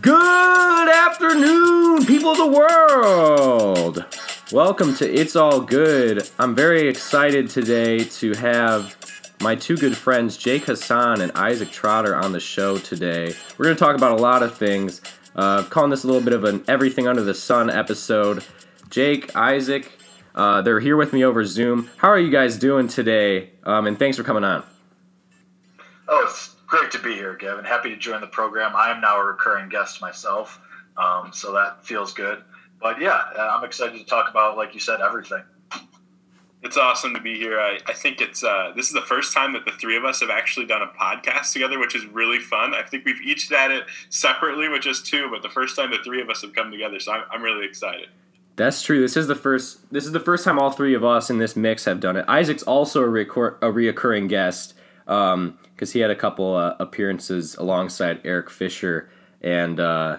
Good afternoon, people of the world. Welcome to It's All Good. I'm very excited today to have my two good friends, Jake Hassan and Isaac Trotter, on the show today. We're going to talk about a lot of things. Uh, calling this a little bit of an everything under the sun episode. Jake, Isaac, uh, they're here with me over Zoom. How are you guys doing today? Um, and thanks for coming on. Oh, great to be here, Gavin. Happy to join the program. I am now a recurring guest myself, um, so that feels good. But yeah, uh, I'm excited to talk about, like you said, everything. It's awesome to be here. I, I think it's uh, this is the first time that the three of us have actually done a podcast together, which is really fun. I think we've each done it separately with just two, but the first time the three of us have come together, so I'm, I'm really excited. That's true. This is the first. This is the first time all three of us in this mix have done it. Isaac's also a, record, a reoccurring guest because he had a couple uh, appearances alongside Eric Fisher, and uh,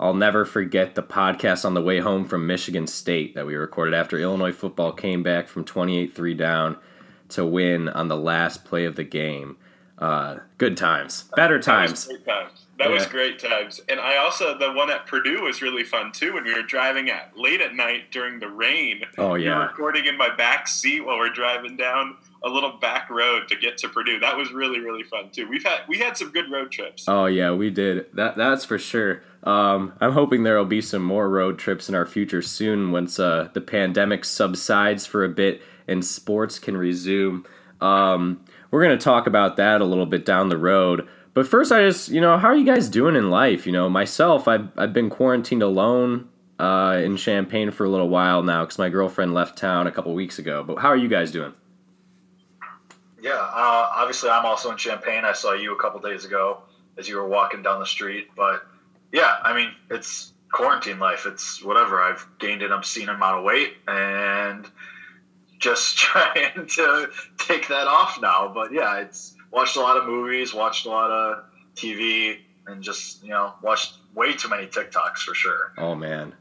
I'll never forget the podcast on the way home from Michigan State that we recorded after Illinois football came back from 28-3 down to win on the last play of the game. Uh, good times, better times. That was great times. That yeah. was great times. And I also the one at Purdue was really fun too. When we were driving at late at night during the rain. Oh yeah. We were recording in my back seat while we're driving down a little back road to get to Purdue. That was really really fun too. We've had we had some good road trips. Oh yeah, we did. That that's for sure. Um, I'm hoping there will be some more road trips in our future soon once uh, the pandemic subsides for a bit and sports can resume. Um, we're to talk about that a little bit down the road. But first, I just, you know, how are you guys doing in life? You know, myself, I've, I've been quarantined alone uh, in Champaign for a little while now because my girlfriend left town a couple weeks ago. But how are you guys doing? Yeah, uh, obviously, I'm also in Champaign. I saw you a couple days ago as you were walking down the street. But yeah, I mean, it's quarantine life. It's whatever. I've gained an obscene amount of weight and just trying to take that off now. But yeah, it's watched a lot of movies, watched a lot of TV, and just you know watched way too many TikToks for sure. Oh man.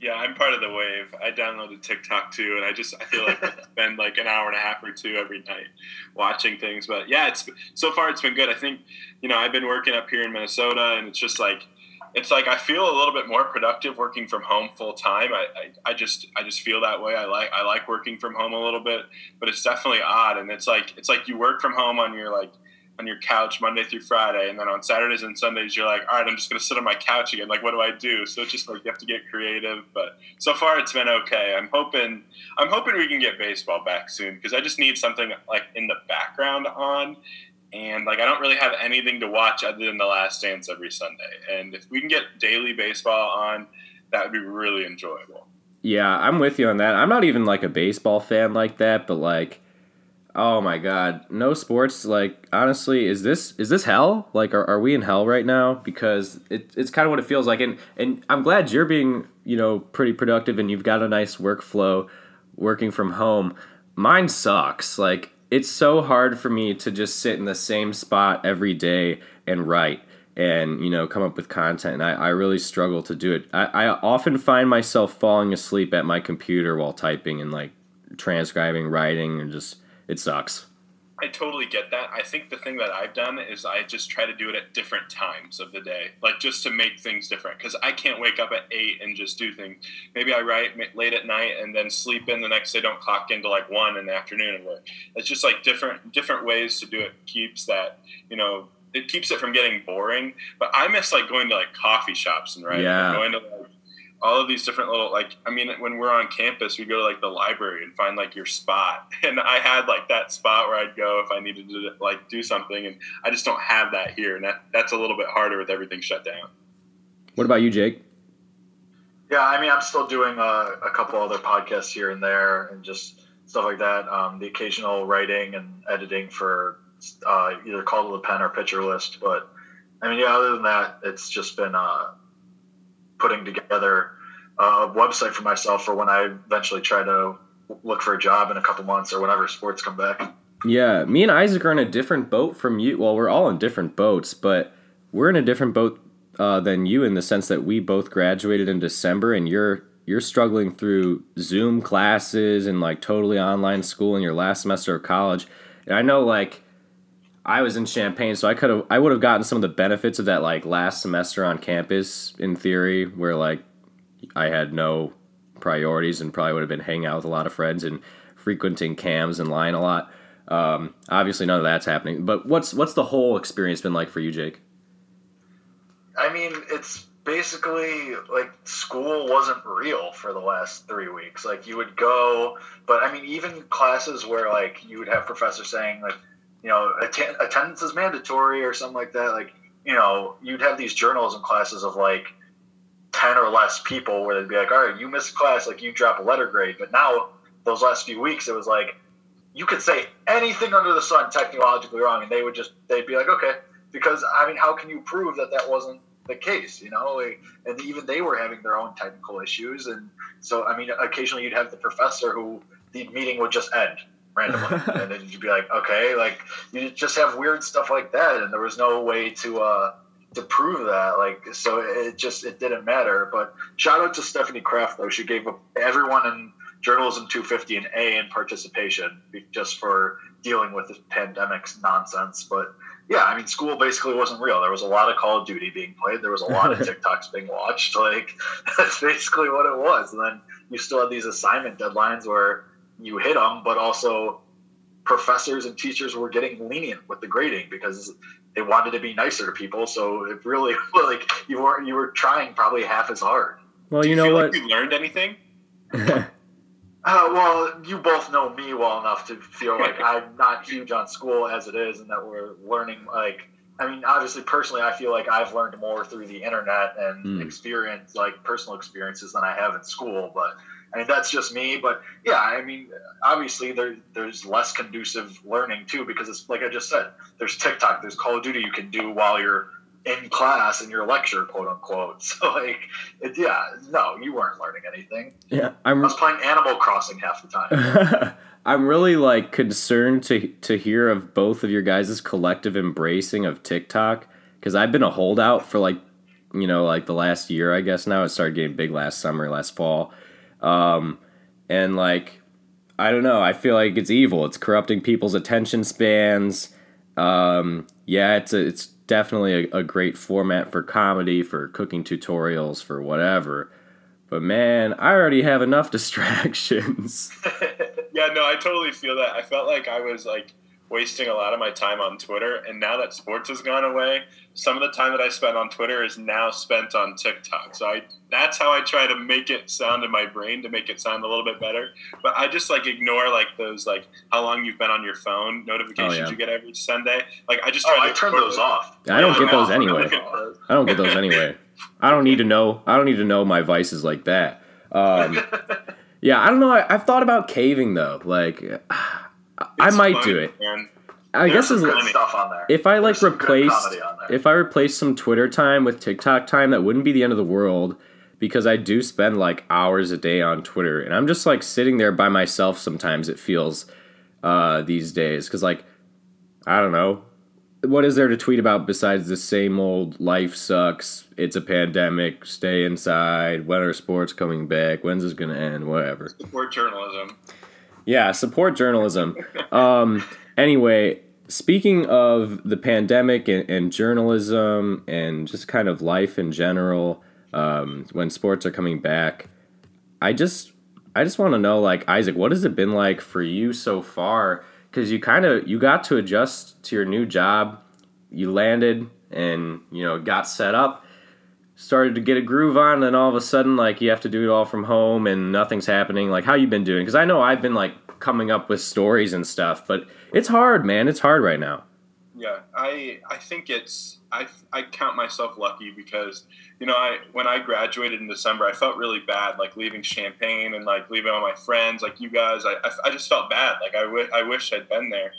Yeah, I'm part of the wave. I downloaded TikTok too, and I just I feel like I spend like an hour and a half or two every night watching things. But yeah, it's so far it's been good. I think you know I've been working up here in Minnesota, and it's just like it's like I feel a little bit more productive working from home full time. I, I, I, just I just feel that way. I like I like working from home a little bit, but it's definitely odd. And it's like it's like you work from home on your like on your couch Monday through Friday, and then on Saturdays and Sundays you're like, all right, I'm just gonna sit on my couch again. Like, what do I do? So it's just like you have to get creative. But so far it's been okay. I'm hoping I'm hoping we can get baseball back soon because I just need something like in the background on and like I don't really have anything to watch other than The Last Dance every Sunday. And if we can get daily baseball on, that would be really enjoyable. Yeah, I'm with you on that. I'm not even like a baseball fan like that, but like oh my god, no sports like honestly, is this is this hell? Like are, are we in hell right now? Because it, it's kind of what it feels like and and I'm glad you're being, you know, pretty productive and you've got a nice workflow working from home. Mine sucks. Like it's so hard for me to just sit in the same spot every day and write and you know come up with content and I, I really struggle to do it I, I often find myself falling asleep at my computer while typing and like transcribing writing and just it sucks I totally get that. I think the thing that I've done is I just try to do it at different times of the day, like just to make things different. Because I can't wake up at eight and just do things. Maybe I write late at night and then sleep in the next day. Don't clock into like one in the afternoon and work. It's just like different different ways to do it. Keeps that you know it keeps it from getting boring. But I miss like going to like coffee shops and writing. Yeah. Going to like all of these different little like i mean when we're on campus we go to like the library and find like your spot. And i had like that spot where i'd go if i needed to like do something and i just don't have that here and that that's a little bit harder with everything shut down. What about you jake? Yeah i mean i'm still doing a, a couple other podcasts here and there and just stuff like that. Um, the occasional writing and editing for uh, either call to the pen or pitcher list but i mean yeah other than that it's just been uh, putting together a website for myself for when I eventually try to look for a job in a couple months or whenever sports come back. Yeah, me and Isaac are in a different boat from you. Well, we're all in different boats, but we're in a different boat uh, than you in the sense that we both graduated in December, and you're you're struggling through Zoom classes and like totally online school in your last semester of college. And I know like I was in Champaign, so I could have I would have gotten some of the benefits of that like last semester on campus in theory, where like I had no priorities and probably would have been hanging out with a lot of friends and frequenting cams and lying a lot. Um, obviously, none of that's happening. But what's what's the whole experience been like for you, Jake? I mean, it's basically like school wasn't real for the last three weeks. Like you would go, but I mean, even classes where like you would have professors saying like, you know, att- attendance is mandatory or something like that. Like, you know, you'd have these journalism classes of like ten or less people where they'd be like, all right, you missed class, like you drop a letter grade. But now those last few weeks, it was like you could say anything under the sun technologically wrong, and they would just they'd be like, okay, because I mean, how can you prove that that wasn't the case? You know, and even they were having their own technical issues, and so I mean, occasionally you'd have the professor who the meeting would just end randomly, and then you'd be like, okay, like you just have weird stuff like that, and there was no way to. uh to prove that. Like so it just it didn't matter. But shout out to stephanie craft though. She gave everyone in journalism 250 an a in participation just for dealing with this pandemic's nonsense. But yeah i mean school basically wasn't real. There was a lot of call of duty being played. There was a lot of tiktoks being watched. Like that's basically what it was. And then you still had these assignment deadlines where you hit them but also professors and teachers were getting lenient with the grading because they wanted to be nicer to people. So it really like you weren't you were trying probably half as hard. Well, you, Do know what? Like you learned anything? Uh, well, you both know me well enough to feel like I'm not huge on school as it is, and that we're learning. Like, I mean, obviously, personally, I feel like I've learned more through the internet and Mm. experience, like personal experiences, than I have in school. But I mean, that's just me. But yeah, I mean, obviously, there there's less conducive learning too because it's like I just said. There's TikTok, there's Call of Duty you can do while you're in class in your lecture, quote unquote. So like, it, yeah, no, you weren't learning anything. yeah, I I'm was playing Animal Crossing half the time. I'm really like concerned to to hear of both of your guys' collective embracing of TikTok because I've been a holdout for like you know like the last year I guess now it started getting big last summer last fall um, and like I don't know I feel like it's evil. It's corrupting people's attention spans. Um, yeah it's a, it's definitely a, a great format for comedy for cooking tutorials for whatever. But man I already have enough distractions. Yeah, no, I totally feel that. I felt like I was like wasting a lot of my time on Twitter, and now that sports has gone away, some of the time that I spent on Twitter is now spent on TikTok. So I that's how I try to make it sound in my brain to make it sound a little bit better. But I just like ignore like those like how long you've been on your phone notifications Oh, yeah. you get every Sunday. Like I just oh, try I to turned those off. I don't Yeah, get those no, anyway. look at those. I don't get those anyway. I don't need to know. I don't need to know my vices like that. Um, yeah, I don't know. I, I've thought about caving though. Like, I might do it. man. I There's guess There's as, some good funny. stuff on there. if I like There's replaced comedy on there. if I replace some Twitter time with TikTok time, that wouldn't be the end of the world because I do spend like hours a day on Twitter, and I'm just like sitting there by myself. Sometimes it feels uh, these days because like I don't know. What is there to tweet about besides the same old life sucks? It's a pandemic. Stay inside. When are sports coming back? When's this gonna end? Whatever. Support journalism. Yeah, support journalism. um, anyway, speaking of the pandemic and, and journalism and just kind of life in general, um, when sports are coming back, I just I just want to know, like Isaac, what has it been like for you so far? Because you kind of you got to adjust to your new job, you landed and you know got set up started to get a groove on and then all of a sudden like you have to do it all from home and nothing's happening. Like how you been doing? Because i know i've been like coming up with stories and stuff but it's hard man. It's hard right now. Yeah, I I think it's I I count myself lucky because you know I when I graduated in December I felt really bad like leaving Champaign and like leaving all my friends like you guys. I I, I just felt bad. Like I I wish I'd been there.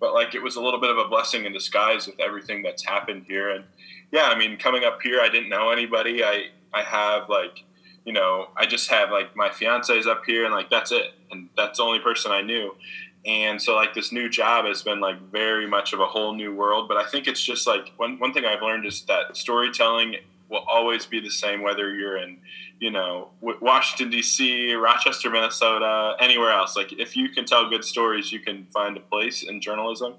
But like it was a little bit of a blessing in disguise with everything that's happened here. And yeah I mean coming up here I didn't know anybody I I have like you know I just have like my fiance's up here and like that's it and that's the only person I knew and so like this new job has been like very much of a whole new world but i think it's just like one, one thing i've learned is that storytelling will always be the same whether you're in, you know, Washington D.C., Rochester, Minnesota, anywhere else. Like if you can tell good stories, you can find a place in journalism.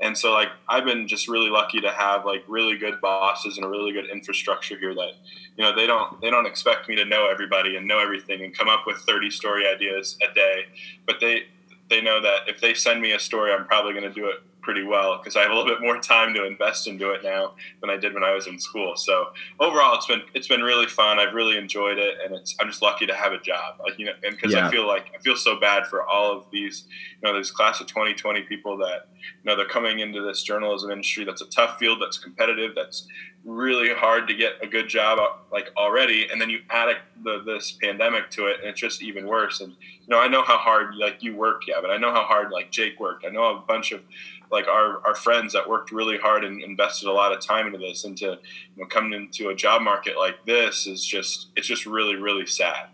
And so like I've been just really lucky to have like really good bosses and a really good infrastructure here that you know they don't they don't expect me to know everybody and know everything and come up with 30 story ideas a day, but they they know that if they send me a story, I'm probably going to do it pretty well because I have a little bit more time to invest into it now than I did when I was in school. So overall, it's been it's been really fun. I've really enjoyed it, and it's I'm just lucky to have a job. Like you know, and because yeah. I feel like I feel so bad for all of these you know this class of 2020 people that you know they're coming into this journalism industry. That's a tough field. That's competitive. That's really hard to get a good job uh, like already and then you add a, the, this pandemic to it and it's just even worse and you know i know how hard like you work yeah but i know how hard like jake worked i know a bunch of like our, our friends that worked really hard and invested a lot of time into this and to you know coming into a job market like this is just it's just really really sad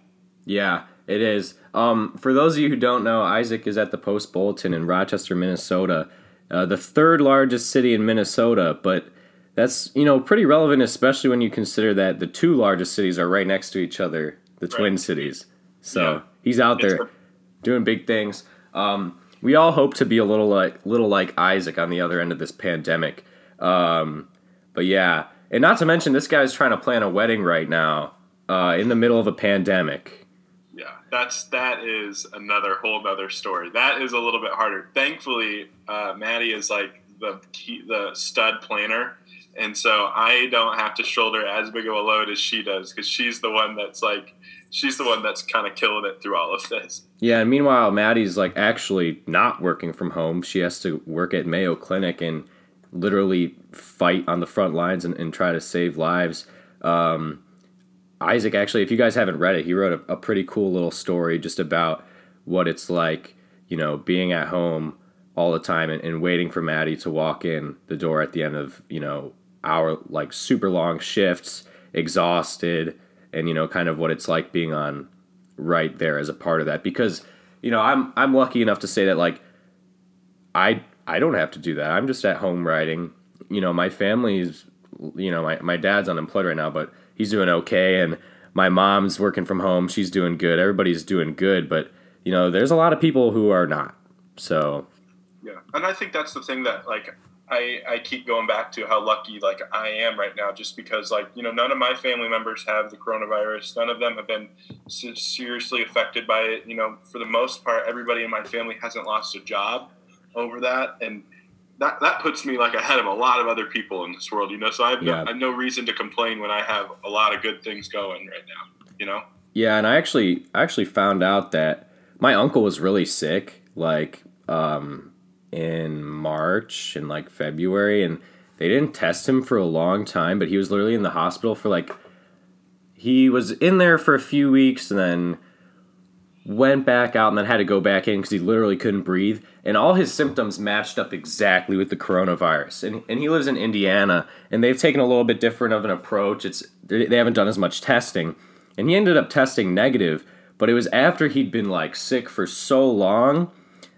yeah it is um, for those of you who don't know isaac is at the post bulletin in rochester minnesota uh, the third largest city in minnesota but that's you know pretty relevant especially when you consider that the two largest cities are right next to each other the right. twin cities so yeah. he's out there doing big things um, we all hope to be a little like little like Isaac on the other end of this pandemic. Um, but yeah, and not to mention this guy's trying to plan a wedding right now uh, in the middle of a pandemic. Yeah, that's that is another whole other story. That is a little bit harder. Thankfully, uh, Maddie is like the key, the stud planner, and so I don't have to shoulder as big of a load as she does because she's the one that's like she's the one that's kind of killing it through all of this. Yeah, and meanwhile, Maddie's like actually not working from home. She has to work at Mayo Clinic and literally fight on the front lines and, and try to save lives. Um, Isaac, actually, if you guys haven't read it, he wrote a, a pretty cool little story just about what it's like, you know, being at home all the time and, and waiting for Maddie to walk in the door at the end of, you know, our like super long shifts, exhausted, and you know kind of what it's like being on right there as a part of that because you know I'm I'm lucky enough to say that like I I don't have to do that. I'm just at home writing. You know, my family's you know, my, my dad's unemployed right now, but he's doing okay and my mom's working from home. She's doing good. Everybody's doing good, but you know, there's a lot of people who are not. So yeah. And I think that's the thing that like I, I keep going back to how lucky like I am right now, just because like you know none of my family members have the coronavirus. None of them have been seriously affected by it. You know, for the most part, everybody in my family hasn't lost a job over that, and that that puts me like ahead of a lot of other people in this world. You know, so I have, yeah. no, I have no reason to complain when I have a lot of good things going right now. You know. Yeah, and I actually I actually found out that my uncle was really sick. Like, um, in March and like February, and they didn't test him for a long time, but he was literally in the hospital for like he was in there for a few weeks and then went back out and then had to go back in because he literally couldn't breathe and all his symptoms matched up exactly with the coronavirus. And, and he lives in indiana and they've taken a little bit different of an approach. It's they haven't done as much testing and he ended up testing negative but it was after he'd been like sick for so long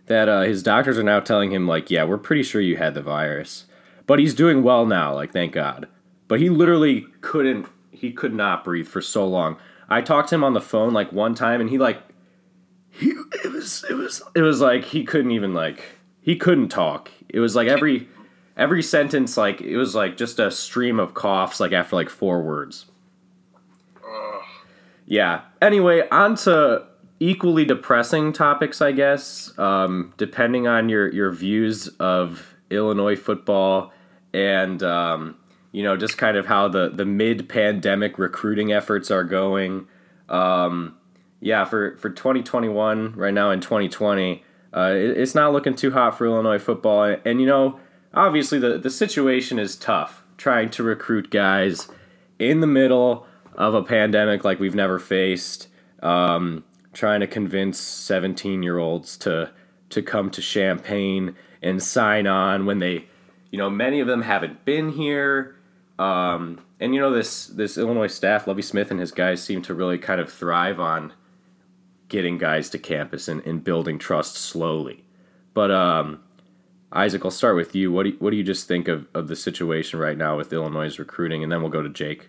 that uh, his doctors are now telling him like, yeah, we're pretty sure you had the virus, but he's doing well now. Like, thank God. But he literally couldn't. He could not breathe for so long. I talked to him on the phone like one time, and he like, he it was it was it was like he couldn't even like he couldn't talk. It was like every every sentence like it was like just a stream of coughs like after like four words. Yeah. Anyway, on to equally depressing topics, I guess, um, depending on your, your views of Illinois football and, um, you know, just kind of how the, the mid pandemic recruiting efforts are going. Um, yeah, for, for 2021, right now in 2020, uh, it, it's not looking too hot for Illinois football. And, and, you know, obviously the, the situation is tough trying to recruit guys in the middle of a pandemic like we've never faced. Um, trying to convince 17 year olds to to come to Champaign and sign on when they, you know, many of them haven't been here. Um, and you know this this Illinois staff, Lovie Smith and his guys seem to really kind of thrive on getting guys to campus and, and building trust slowly. But um, Isaac, I'll start with you. What do you, what do you just think of, of the situation right now with Illinois' recruiting, and then we'll go to Jake.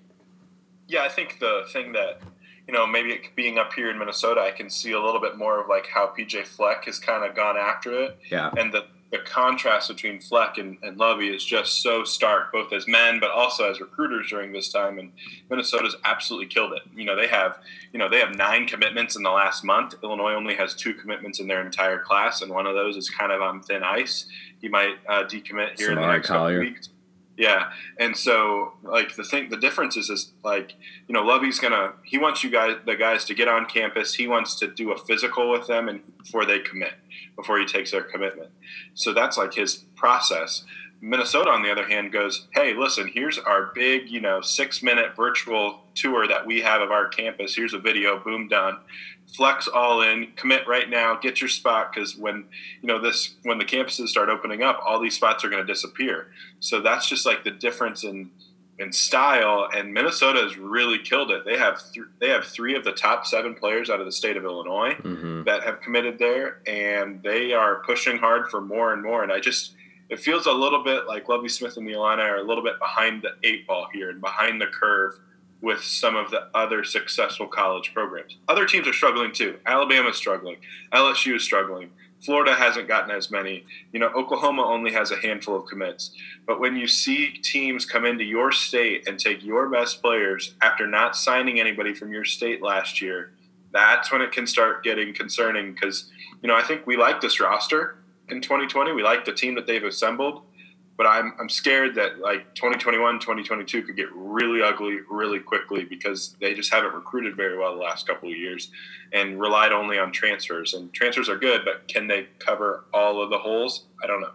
Yeah, I think the thing that you know maybe being up here in Minnesota, I can see a little bit more of like how PJ Fleck has kind of gone after it. Yeah, and the the contrast between Fleck and, and Lovie is just so stark, both as men but also as recruiters during this time. And Minnesota's absolutely killed it. You know, they have you know they have nine commitments in the last month. Illinois only has two commitments in their entire class, and one of those is kind of on thin ice. He might uh, decommit here Samari in the next Collier. couple weeks. Yeah, and so like the thing, the difference is, is like you know, Lovie's gonna he wants you guys, the guys, to get on campus. He wants to do a physical with them, and before they commit, before he takes their commitment. So that's like his process. Minnesota, on the other hand, goes, hey, listen, here's our big, you know, six minute virtual tour that we have of our campus. Here's a video, boom, done flex all in, commit right now, get your spot because when you know this when the campuses start opening up, all these spots are going to disappear. So that's just like the difference in in style. And Minnesota has really killed it. They have th- they have three of the top seven players out of the state of Illinois mm-hmm. that have committed there, and they are pushing hard for more and more. And I just it feels a little bit like Lovie Smith and the Illini are a little bit behind the eight ball here and behind the curve with some of the other successful college programs. Other teams are struggling too. Alabama's struggling. LSU is struggling. Florida hasn't gotten as many. You know, Oklahoma only has a handful of commits. But when you see teams come into your state and take your best players after not signing anybody from your state last year, that's when it can start getting concerning because, you know, I think we like this roster in 2020. We like the team that they've assembled but I'm, I'm scared that like 2021 2022 could get really ugly really quickly because they just haven't recruited very well the last couple of years and relied only on transfers. And transfers are good but can they cover all of the holes? I don't know.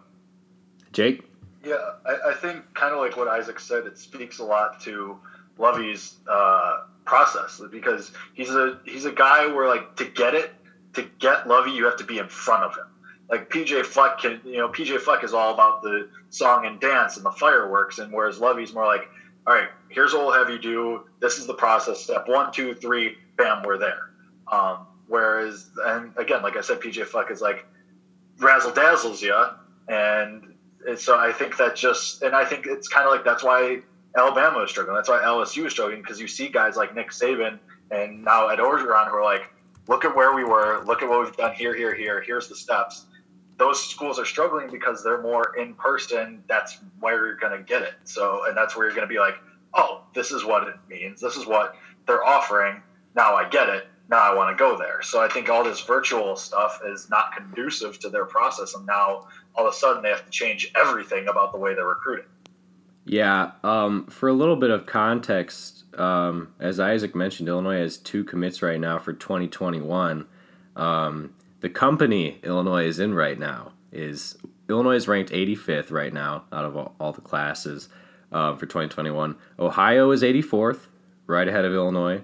Jake? Yeah i, I think kind of like what isaac said it speaks a lot to Lovie's uh, process because he's a he's a guy where like to get it to get Lovie, you have to be in front of him like PJ Fleck can, you know, PJ Fleck is all about the song and dance and the fireworks, and whereas Lovie's more like, all right, here's what we'll have you do. This is the process. Step one, two, three, bam, we're there. Um, whereas, and again, like I said, PJ Fleck is like razzle dazzles you, and so I think that just, and I think it's kind of like that's why Alabama is struggling. That's why LSU is struggling because you see guys like Nick Saban and now Ed Orgeron who are like, look at where we were, look at what we've done here, here, here. Here's the steps those schools are struggling because they're more in person. That's where you're going to get it. So, and that's where you're going to be like, oh, this is what it means. This is what they're offering. Now I get it. Now I want to go there. So I think all this virtual stuff is not conducive to their process. And now all of a sudden they have to change everything about the way they're recruiting. Yeah. Um, for a little bit of context, um, as Isaac mentioned, Illinois has two commits right now for 2021. Um, the company Illinois is in right now is Illinois is ranked 85th right now out of all, all the classes uh, for 2021. Ohio is 84th, right ahead of Illinois,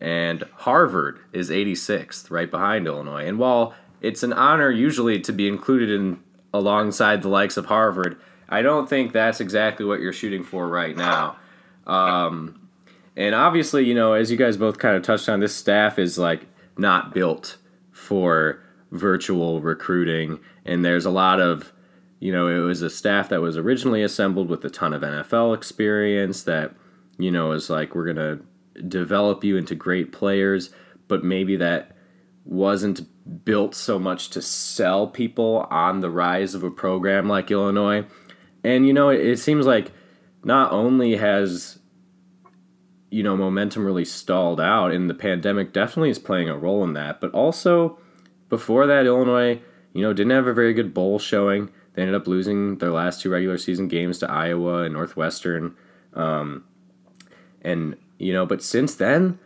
and Harvard is 86th, right behind Illinois. And while it's an honor usually to be included in alongside the likes of Harvard, I don't think that's exactly what you're shooting for right now. Um, and obviously, you know, as you guys both kind of touched on, this staff is like not built for virtual recruiting, and there's a lot of you know, it was a staff that was originally assembled with a ton of NFL experience that, you know, is like, we're going to develop you into great players, but maybe that wasn't built so much to sell people on the rise of a program like Illinois. And, you know, it, it seems like not only has, you know, momentum really stalled out, and the pandemic definitely is playing a role in that, but also before that, Illinois, you know, didn't have a very good bowl showing. They ended up losing their last two regular season games to Iowa and Northwestern. Um, and, you know, but since then,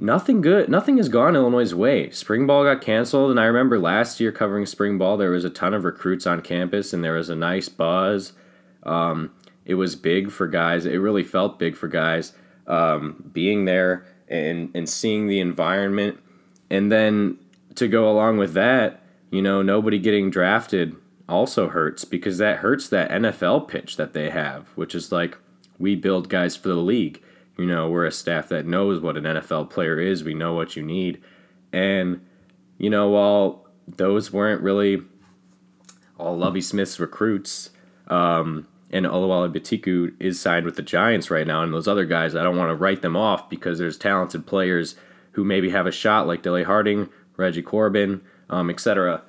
nothing good, nothing has gone Illinois' way. Spring ball got canceled, and I remember last year covering spring ball, there was a ton of recruits on campus, and there was a nice buzz. Um, it was big for guys. It really felt big for guys um, being there and, and seeing the environment. And then to go along with that, you know, nobody getting drafted also hurts because that hurts that NFL pitch that they have, which is like we build guys for the league. You know, we're a staff that knows what an NFL player is. We know what you need. And, you know, while those weren't really all Lovie Smith's recruits, um, and Oluwole Betiku is signed with the Giants right now, and those other guys, I don't want to write them off because there's talented players who maybe have a shot, like Dele Harding, Reggie Corbin, um, etc.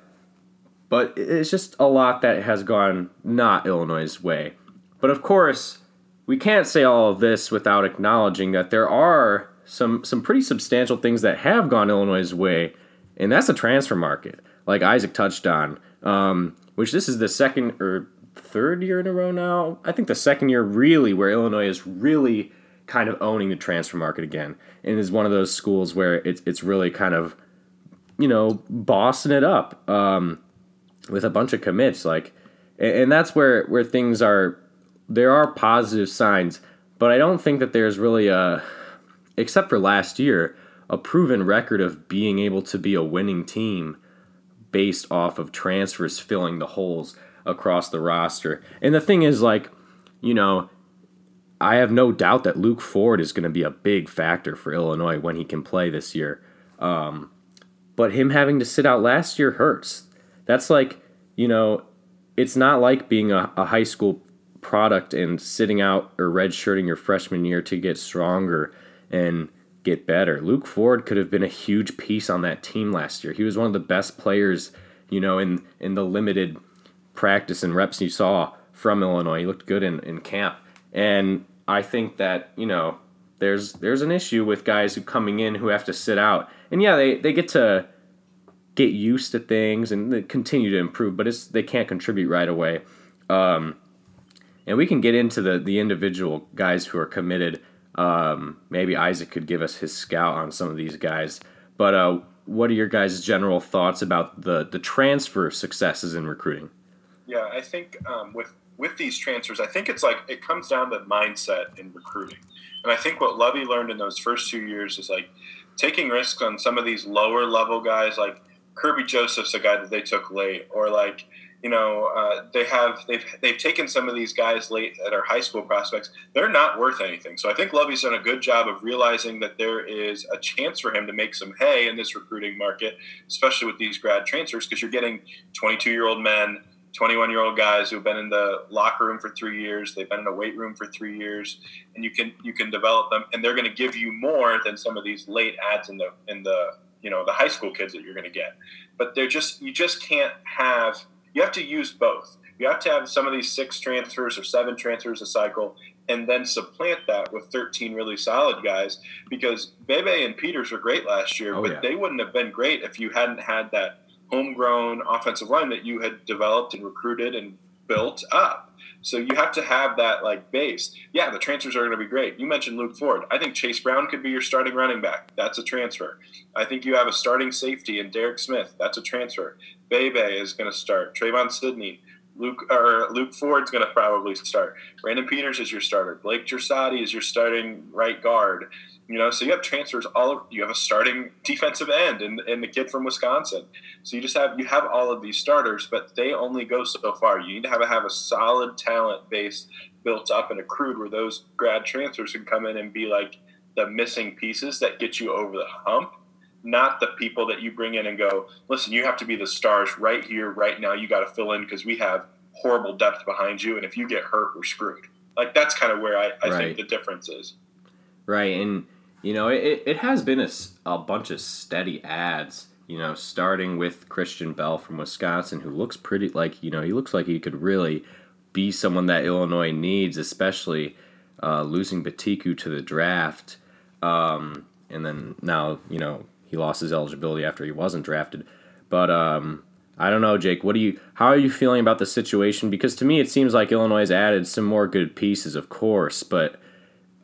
But it's just a lot that has gone not Illinois' way. But of course, we can't say all of this without acknowledging that there are some some pretty substantial things that have gone Illinois' way, and that's the transfer market, like Isaac touched on. Um, which this is the second or third year in a row now. I think the second year really where Illinois is really kind of owning the transfer market again, and is one of those schools where it's it's really kind of you know bossing it up um, with a bunch of commits like, and that's where where things are. There are positive signs, but I don't think that there's really a, except for last year, a proven record of being able to be a winning team based off of transfers filling the holes across the roster. And the thing is, like, you know, I have no doubt that Luke Ford is going to be a big factor for Illinois when he can play this year. Um, but him having to sit out last year hurts. That's like, you know, it's not like being a, a high school product and sitting out or redshirting your freshman year to get stronger and get better. Luke Ford could have been a huge piece on that team last year. He was one of the best players, you know, in in the limited practice and reps you saw from Illinois. He looked good in, in camp. And I think that, you know, there's there's an issue with guys who coming in who have to sit out. And yeah, they, they get to get used to things and they continue to improve, but it's they can't contribute right away. Um, and we can get into the the individual guys who are committed. Um, maybe Isaac could give us his scout on some of these guys. But uh, what are your guys' general thoughts about the the transfer successes in recruiting? Yeah, I think um, with with these transfers, I think it's like it comes down to mindset in recruiting, and I think what Lovie learned in those first two years is like taking risks on some of these lower level guys, like Kirby Joseph's a guy that they took late, or like you know uh, they have they've they've taken some of these guys late that are high school prospects. They're not worth anything. So I think Lovie's done a good job of realizing that there is a chance for him to make some hay in this recruiting market, especially with these grad transfers, because you're getting 22 year old men 21 year old guys who've been in the locker room for three years. They've been in a weight room for three years. And you can you can develop them. And they're going to give you more than some of these late ads in the in the you know the high school kids that you're going to get. But they're just you just can't have you have to use both. You have to have some of these six transfers or seven transfers a cycle and then supplant that with 13 really solid guys because Bebe and Peters were great last year, oh, but yeah. they wouldn't have been great if you hadn't had that homegrown offensive line that you had developed and recruited and built up. So you have to have that like base. Yeah, the transfers are going to be great. You mentioned Luke Ford. I think Chase Brown could be your starting running back. That's a transfer. I think you have a starting safety in Derek Smith. That's a transfer. Bebe is going to start. Trevon Sidney. Luke or Luke Ford's going to probably start. Brandon Peters is your starter. Blake Jeresaty is your starting right guard. You know, so you have transfers all. You have a starting defensive end and, and the kid from Wisconsin. So you just have you have all of these starters, but they only go so far. You need to have a, have a solid talent base built up and accrued where those grad transfers can come in and be like the missing pieces that get you over the hump, not the people that you bring in and go, listen, you have to be the stars right here, right now. You got to fill in because we have horrible depth behind you, and if you get hurt, we're screwed. Like that's kind of where I, I right. think the difference is. Right, and you know, it, it has been a, a bunch of steady ads, you know, starting with Christian Bell from Wisconsin, who looks pretty like, you know, he looks like he could really be someone that Illinois needs, especially uh, losing Betiku to the draft. Um, and then now, you know, he lost his eligibility after he wasn't drafted. But um, I don't know, Jake. What do you? How are you feeling about the situation? Because to me, it seems like Illinois has added some more good pieces, of course, but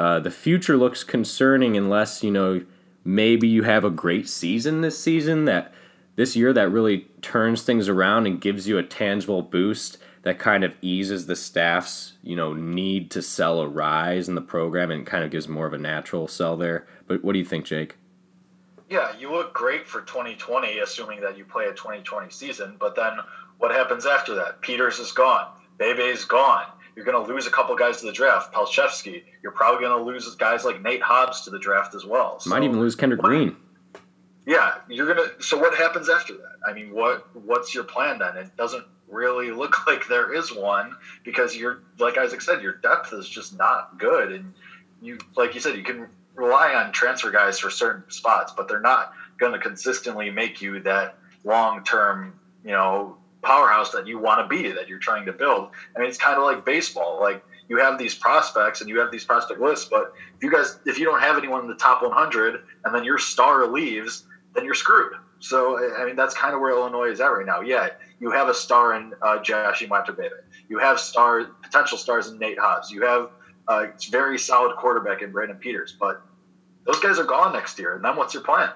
uh, the future looks concerning unless you know maybe you have a great season this season that this year that really turns things around and gives you a tangible boost that kind of eases the staff's you know need to sell a rise in the program and kind of gives more of a natural sell there. But what do you think, Jake? Yeah, you look great for 2020, assuming that you play a 2020 season. But then what happens after that? Peters is gone. Bebe's gone. You're going to lose a couple guys to the draft. Palczewski. You're probably going to lose guys like Nate Hobbs to the draft as well. So, Might even lose Kendrick Green. Yeah, you're gonna. So what happens after that? I mean, what what's your plan then? It doesn't really look like there is one because you're like Isaac said, your depth is just not good, and you like you said, you can rely on transfer guys for certain spots, but they're not going to consistently make you that long term, you know, powerhouse that you want to be, that you're trying to build. I mean, it's kind of like baseball. Like you have these prospects and you have these prospect lists, but if you guys, if you don't have anyone in the top 100 and then your star leaves, then you're screwed. So, I mean, that's kind of where Illinois is at right now. Yeah, you have a star in uh, Josh Imatorbhebhe. You have star potential stars in Nate Hobbs. You have a very solid quarterback in Brandon Peters, but those guys are gone next year. And then what's your plan?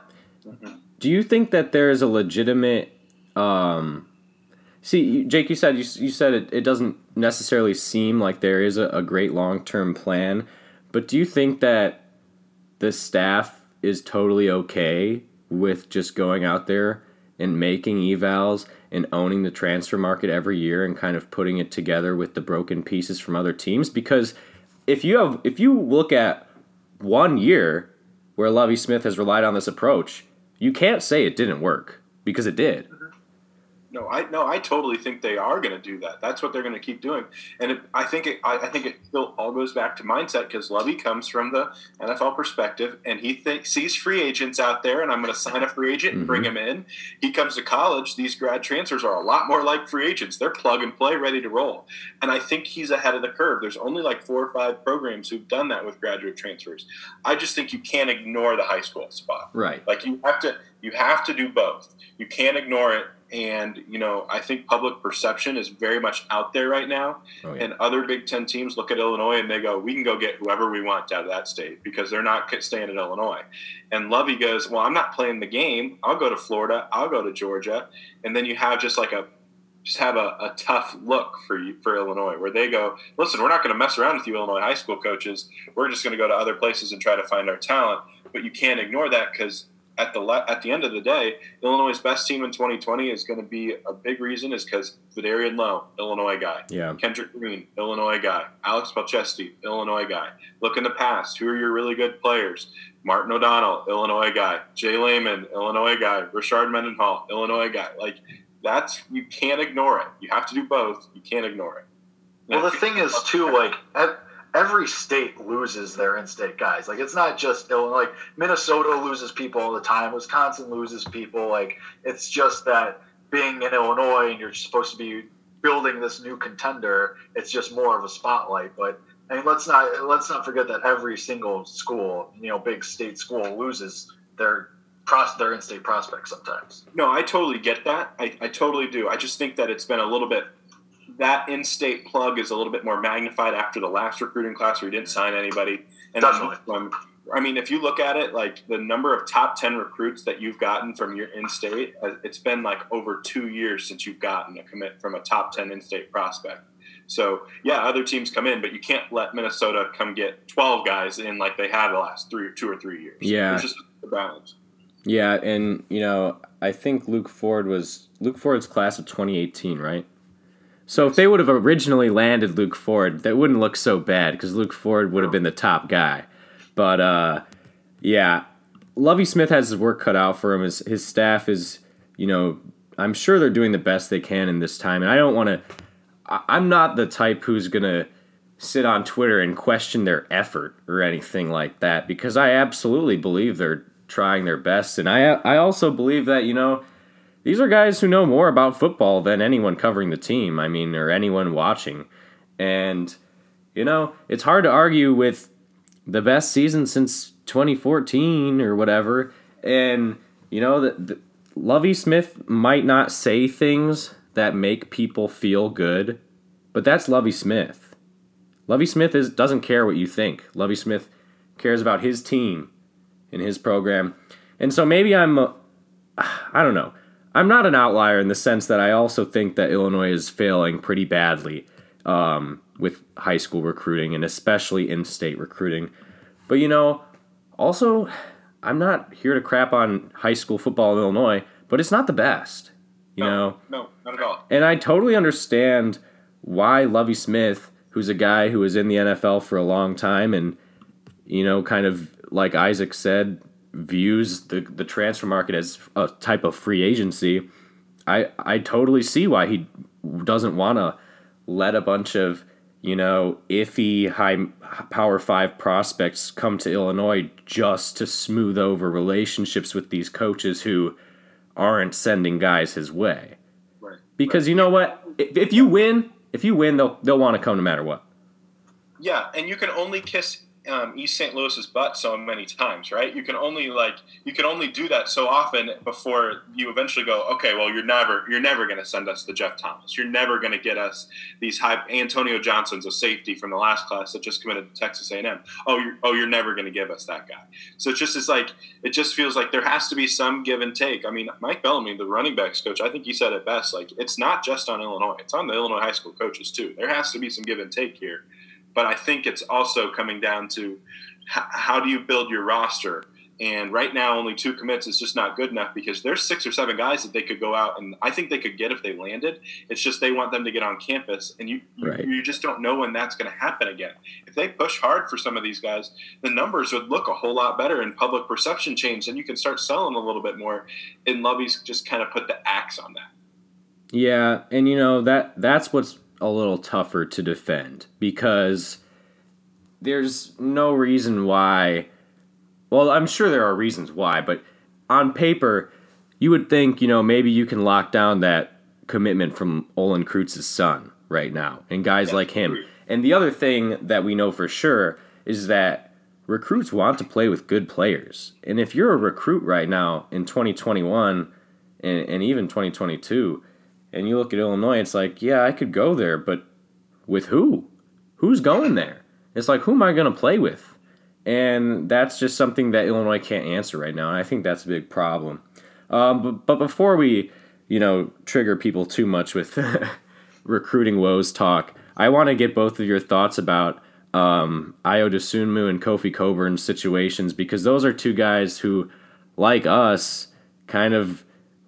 Do you think that there is a legitimate? Um, see, Jake, you said you, you said it, it doesn't necessarily seem like there is a, a great long term plan, but do you think that the staff is totally okay with just going out there and making evals and owning the transfer market every year and kind of putting it together with the broken pieces from other teams because if you have if you look at one year where Lovie Smith has relied on this approach, you can't say it didn't work because it did. No, I no, I totally think they are going to do that. That's what they're going to keep doing, and it, I think it, I, I, think it still all goes back to mindset because Lovie comes from the NFL perspective, and he thinks sees free agents out there, and I'm going to sign a free agent and mm-hmm. bring him in. He comes to college; these grad transfers are a lot more like free agents. They're plug and play, ready to roll, and I think he's ahead of the curve. There's only like four or five programs who've done that with graduate transfers. I just think you can't ignore the high school spot. Right. Like you have to you have to do both. You can't ignore it and, you know, I think public perception is very much out there right now. Oh, yeah. And other Big Ten teams look at Illinois and they go, we can go get whoever we want out of that state because they're not staying in Illinois. And Lovie goes, well, I'm not playing the game. I'll go to Florida. I'll go to Georgia. And then you have just like a just have a, a tough look for you, for Illinois, where they go, listen, we're not going to mess around with you, Illinois high school coaches. We're just going to go to other places and try to find our talent. But you can't ignore that because at the le- at the end of the day, Illinois' best team in 2020 is going to be a big reason is because Vederian Lowe, Illinois guy. Yeah. Kendrick Green, Illinois guy. Alex Palczewski, Illinois guy. Look in the past. Who are your really good players? Martin O'Donnell, Illinois guy. Jay Leman, Illinois guy. Rashard Mendenhall, Illinois guy. Like that's you can't ignore it. You have to do both. You can't ignore it. well, the thing is too, like every state loses their in-state guys. Like it's not just Illinois. Like Minnesota loses people all the time. Wisconsin loses people. Like it's just that being in Illinois and you're supposed to be building this new contender. It's just more of a spotlight. But I mean, let's not let's not forget that every single school, you know, big state school loses their pros their in-state prospects sometimes. No, I totally get that. I, I totally do. I just think that it's been a little bit that in-state plug is a little bit more magnified after the last recruiting class where you didn't sign anybody. And Definitely. I mean, if you look at it, like the number of top ten recruits that you've gotten from your in-state, uh, it's been like over two years since you've gotten a commit from a top ten in-state prospect. So yeah, other teams come in, but you can't let Minnesota come get twelve guys in like they had the last three, two or three years. Yeah, There's just a balance. Yeah, and you know, I think Luke Ford was Luke Ford's class of 2018, right? So if they would have originally landed Luke Ford, that wouldn't look so bad because Luke Ford would have been the top guy. But uh, yeah, Lovie Smith has his work cut out for him. His his staff is, you know, I'm sure they're doing the best they can in this time. And I don't want to. I'm not the type who's gonna sit on Twitter and question their effort or anything like that because I absolutely believe they're trying their best, and I I also believe that you know these are guys who know more about football than anyone covering the team, I mean, or anyone watching. And, you know, it's hard to argue with the best season since 2014 or whatever. And, you know, the, Lovie Smith might not say things that make people feel good, but that's Lovie Smith. Lovie Smith is doesn't care what you think. Lovie Smith cares about his team and his program. And so maybe I'm, I don't know. I'm not an outlier in the sense that I also think that Illinois is failing pretty badly um, with high school recruiting and especially in state recruiting. But you know, also, I'm not here to crap on high school football in Illinois, but it's not the best. You no, know? No, not at all. And I totally understand why Lovie Smith, who's a guy who was in the NFL for a long time and, you know, kind of like Isaac said, views the the transfer market as a type of free agency, I I totally see why he doesn't want to let a bunch of you know iffy high power five prospects come to Illinois just to smooth over relationships with these coaches who aren't sending guys his way. Right. Because you know what, if, if you win, if you win, they'll they'll want to come no matter what. Yeah, and you can only kiss um, East St. Louis's butt so many times, right? You can only like you can only do that so often before you eventually go, okay, well, you're never you're never going to send us the Jeff Thomas. You're never going to get us these high Antonio Johnson's a safety from the last class that just committed to Texas A&M. Oh, you're oh you're never going to give us that guy. So it's just it's like it just feels like there has to be some give and take. I mean, Mike Bellamy, the running backs coach, I think he said it best. Like it's not just on Illinois; it's on the Illinois high school coaches too. There has to be some give and take here but I think it's also coming down to h- how do you build your roster. And right now, only two commits is just not good enough because there's six or seven guys that they could go out and I think they could get if they landed. It's just they want them to get on campus, and you Right. you, you just don't know when that's going to happen again. If they push hard for some of these guys, the numbers would look a whole lot better and public perception change, and you can start selling a little bit more. And Lovie's just kind of put the axe on that. Yeah, and you know that that's what's a little tougher to defend because there's no reason why. Well, I'm sure there are reasons why, but on paper, you would think you know maybe you can lock down that commitment from Olin Kreutz's son right now, and guys like him. And the other thing that we know for sure is that recruits want to play with good players, and if you're a recruit right now in 2021 and, and even 2022 and you look at Illinois, it's like, yeah, I could go there, but with who? Who's going there? It's like, who am I going to play with? And that's just something that Illinois can't answer right now, and I think that's a big problem. Um, but, but before we, you know, trigger people too much with recruiting woes talk, I want to get both of your thoughts about um, Ayo Dosunmu and Kofi Cockburn's situations because those are two guys who, like us, kind of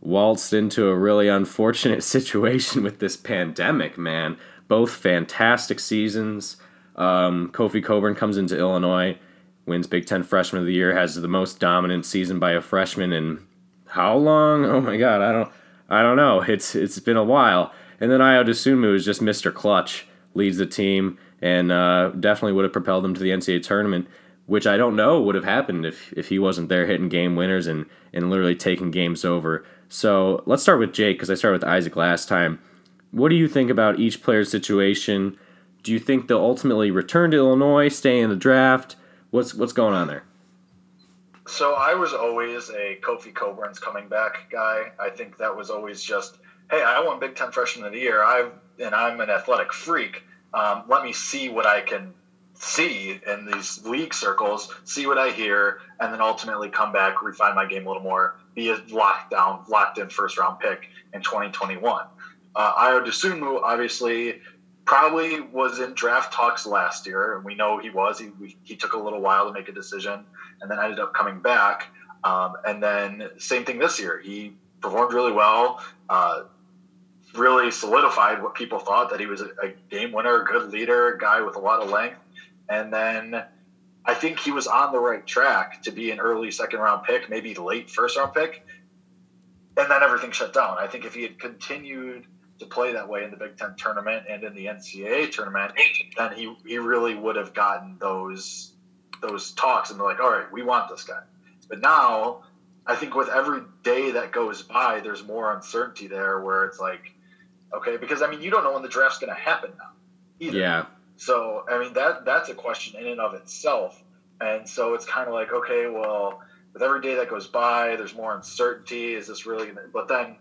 waltzed into a really unfortunate situation with this pandemic, man. Both fantastic seasons. Um, Kofi Cockburn comes into Illinois, wins Big Ten Freshman of the Year, has the most dominant season by a freshman in how long? Oh my God, I don't, I don't know. It's it's been a while. And then Ayo Dosunmu is just Mr. Clutch, leads the team, and uh, definitely would have propelled them to the NCAA tournament which I don't know would have happened if, if he wasn't there hitting game winners and, and literally taking games over. So let's start with Jake because I started with Isaac last time. What do you think about each player's situation? Do you think they'll ultimately return to Illinois, stay in the draft? What's what's going on there? So I was always a Kofi Cockburn's coming back guy. I think that was always just, hey, I won Big Ten Freshman of the Year. I and I'm an athletic freak. Um, let me see what I can see in these league circles, see what I hear, and then ultimately come back, refine my game a little more, be a locked down, locked in first round pick in 2021. Uh, Ayo obviously probably was in draft talks last year, and we know he was. He, he took a little while to make a decision, and then ended up coming back. Um, and then same thing this year. He performed really well. Uh, really solidified what people thought that he was a, a game winner, a good leader, a guy with a lot of length. And then I think he was on the right track to be an early second round pick, maybe late first round pick. And then everything shut down. I think if he had continued to play that way in the Big Ten tournament and in the NCAA tournament, then he, he really would have gotten those those talks and they're like, all right, we want this guy. But now I think with every day that goes by, there's more uncertainty there where it's like, okay, because I mean, you don't know when the draft's going to happen now either. Yeah, So I mean that that's a question in and of itself. And so it's kind of like, okay, well, with every day that goes by, there's more uncertainty. Is this really gonna but then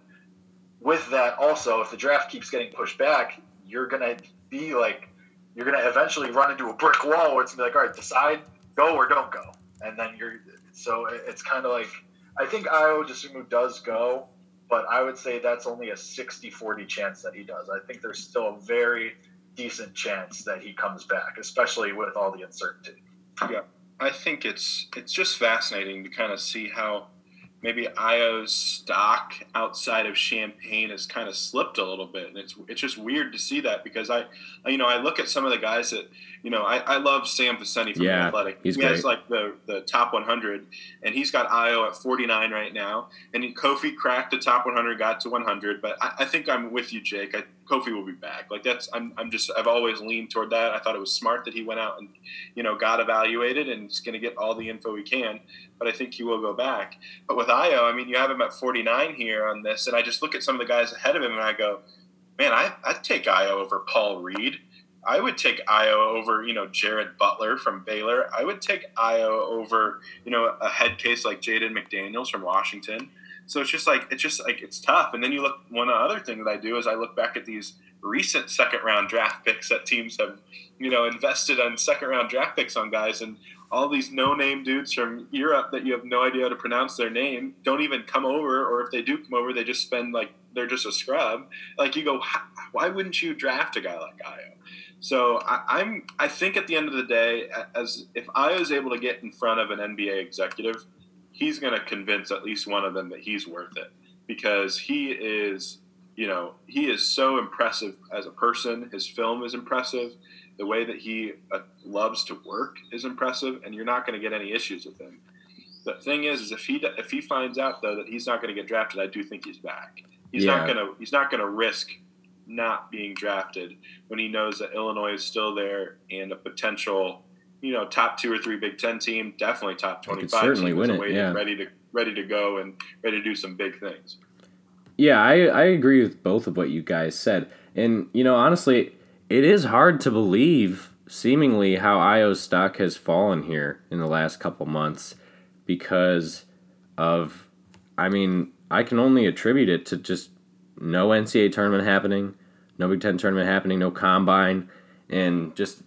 with that also, if the draft keeps getting pushed back, you're gonna be like you're gonna eventually run into a brick wall where it's gonna be like, all right, decide, go or don't go. And then you're so it's kind of like I think Ayo Dosunmu does go, but I would say that's only a 60-40 chance that he does. I think there's still a very decent chance that he comes back, especially with all the uncertainty. Yeah, I think it's it's just fascinating to kind of see how maybe Ayo's stock outside of Champaign has kind of slipped a little bit, and it's it's just weird to see that because I, you know, I look at some of the guys that you know I, I love Sam Vecenie from Yeah, the Athletic. he's he has like the the top 100, and he's got Ayo at 49 right now, and Kofi cracked the top 100, got to 100. But I, I think I'm with you, Jake. I, Kofi will be back. Like that's I'm I'm just I've always leaned toward that. I thought it was smart that he went out and you know got evaluated and is going to get all the info he can. But I think he will go back. But with Ayo, I mean, you have him at 49 here on this, and I just look at some of the guys ahead of him and I go, man, I I'd take Ayo over Paul Reed. I would take Ayo over, you know, Jared Butler from Baylor. I would take Ayo over, you know, a head case like Jaden McDaniels from Washington. So it's just like it's just like it's tough. And then you look. One other thing that I do is I look back at these recent second round draft picks that teams have, you know, invested on second round draft picks on guys, and all these no name dudes from Europe that you have no idea how to pronounce their name don't even come over, or if they do come over, they just spend like they're just a scrub. Like you go, why wouldn't you draft a guy like Ayo? So I, am I think at the end of the day, as if I was able to get in front of an NBA executive he's going to convince at least one of them that he's worth it because he is, you know, he is so impressive as a person. His film is impressive. The way that he uh, loves to work is impressive, and you're not going to get any issues with him. The thing is, is if he if he finds out though that he's not going to get drafted, I do think he's back. He's yeah. not going to he's not going to risk not being drafted when he knows that Illinois is still there and a potential you know top two or three Big Ten team, definitely top twenty five. Certainly win it. Yeah. ready to ready to go and ready to do some big things. Yeah, I I agree with both of what you guys said, and you know honestly, it is hard to believe seemingly how Ayo's stock has fallen here in the last couple months because of I mean I can only attribute it to just no NCAA tournament happening, no Big Ten tournament happening, no combine, and just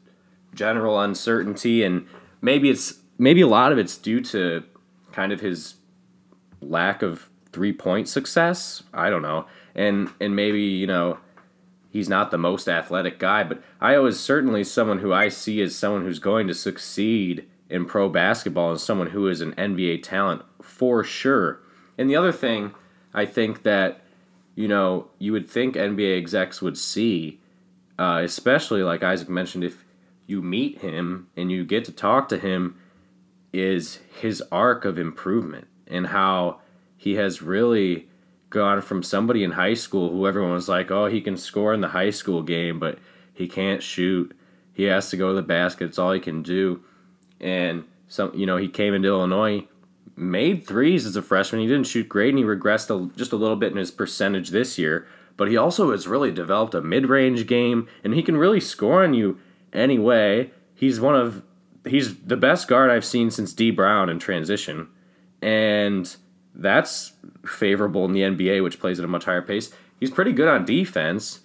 general uncertainty, and maybe it's maybe a lot of it's due to kind of his lack of three point success. I don't know, and and maybe you know he's not the most athletic guy, but Ayo is certainly someone who I see as someone who's going to succeed in pro basketball and someone who is an NBA talent for sure. And the other thing I think that you know you would think NBA execs would see, uh, especially like Isaac mentioned, if you meet him and you get to talk to him is his arc of improvement and how he has really gone from somebody in high school who everyone was like, oh, he can score in the high school game, but he can't shoot. He has to go to the basket. It's all he can do. And some, you know, he came into Illinois, made threes as a freshman. He didn't shoot great, and he regressed a, just a little bit in his percentage this year. But he also has really developed a mid-range game, and he can really score on you anyway. He's one of he's the best guard I've seen since Dee Brown in transition, and that's favorable in the NBA, which plays at a much higher pace. He's pretty good on defense,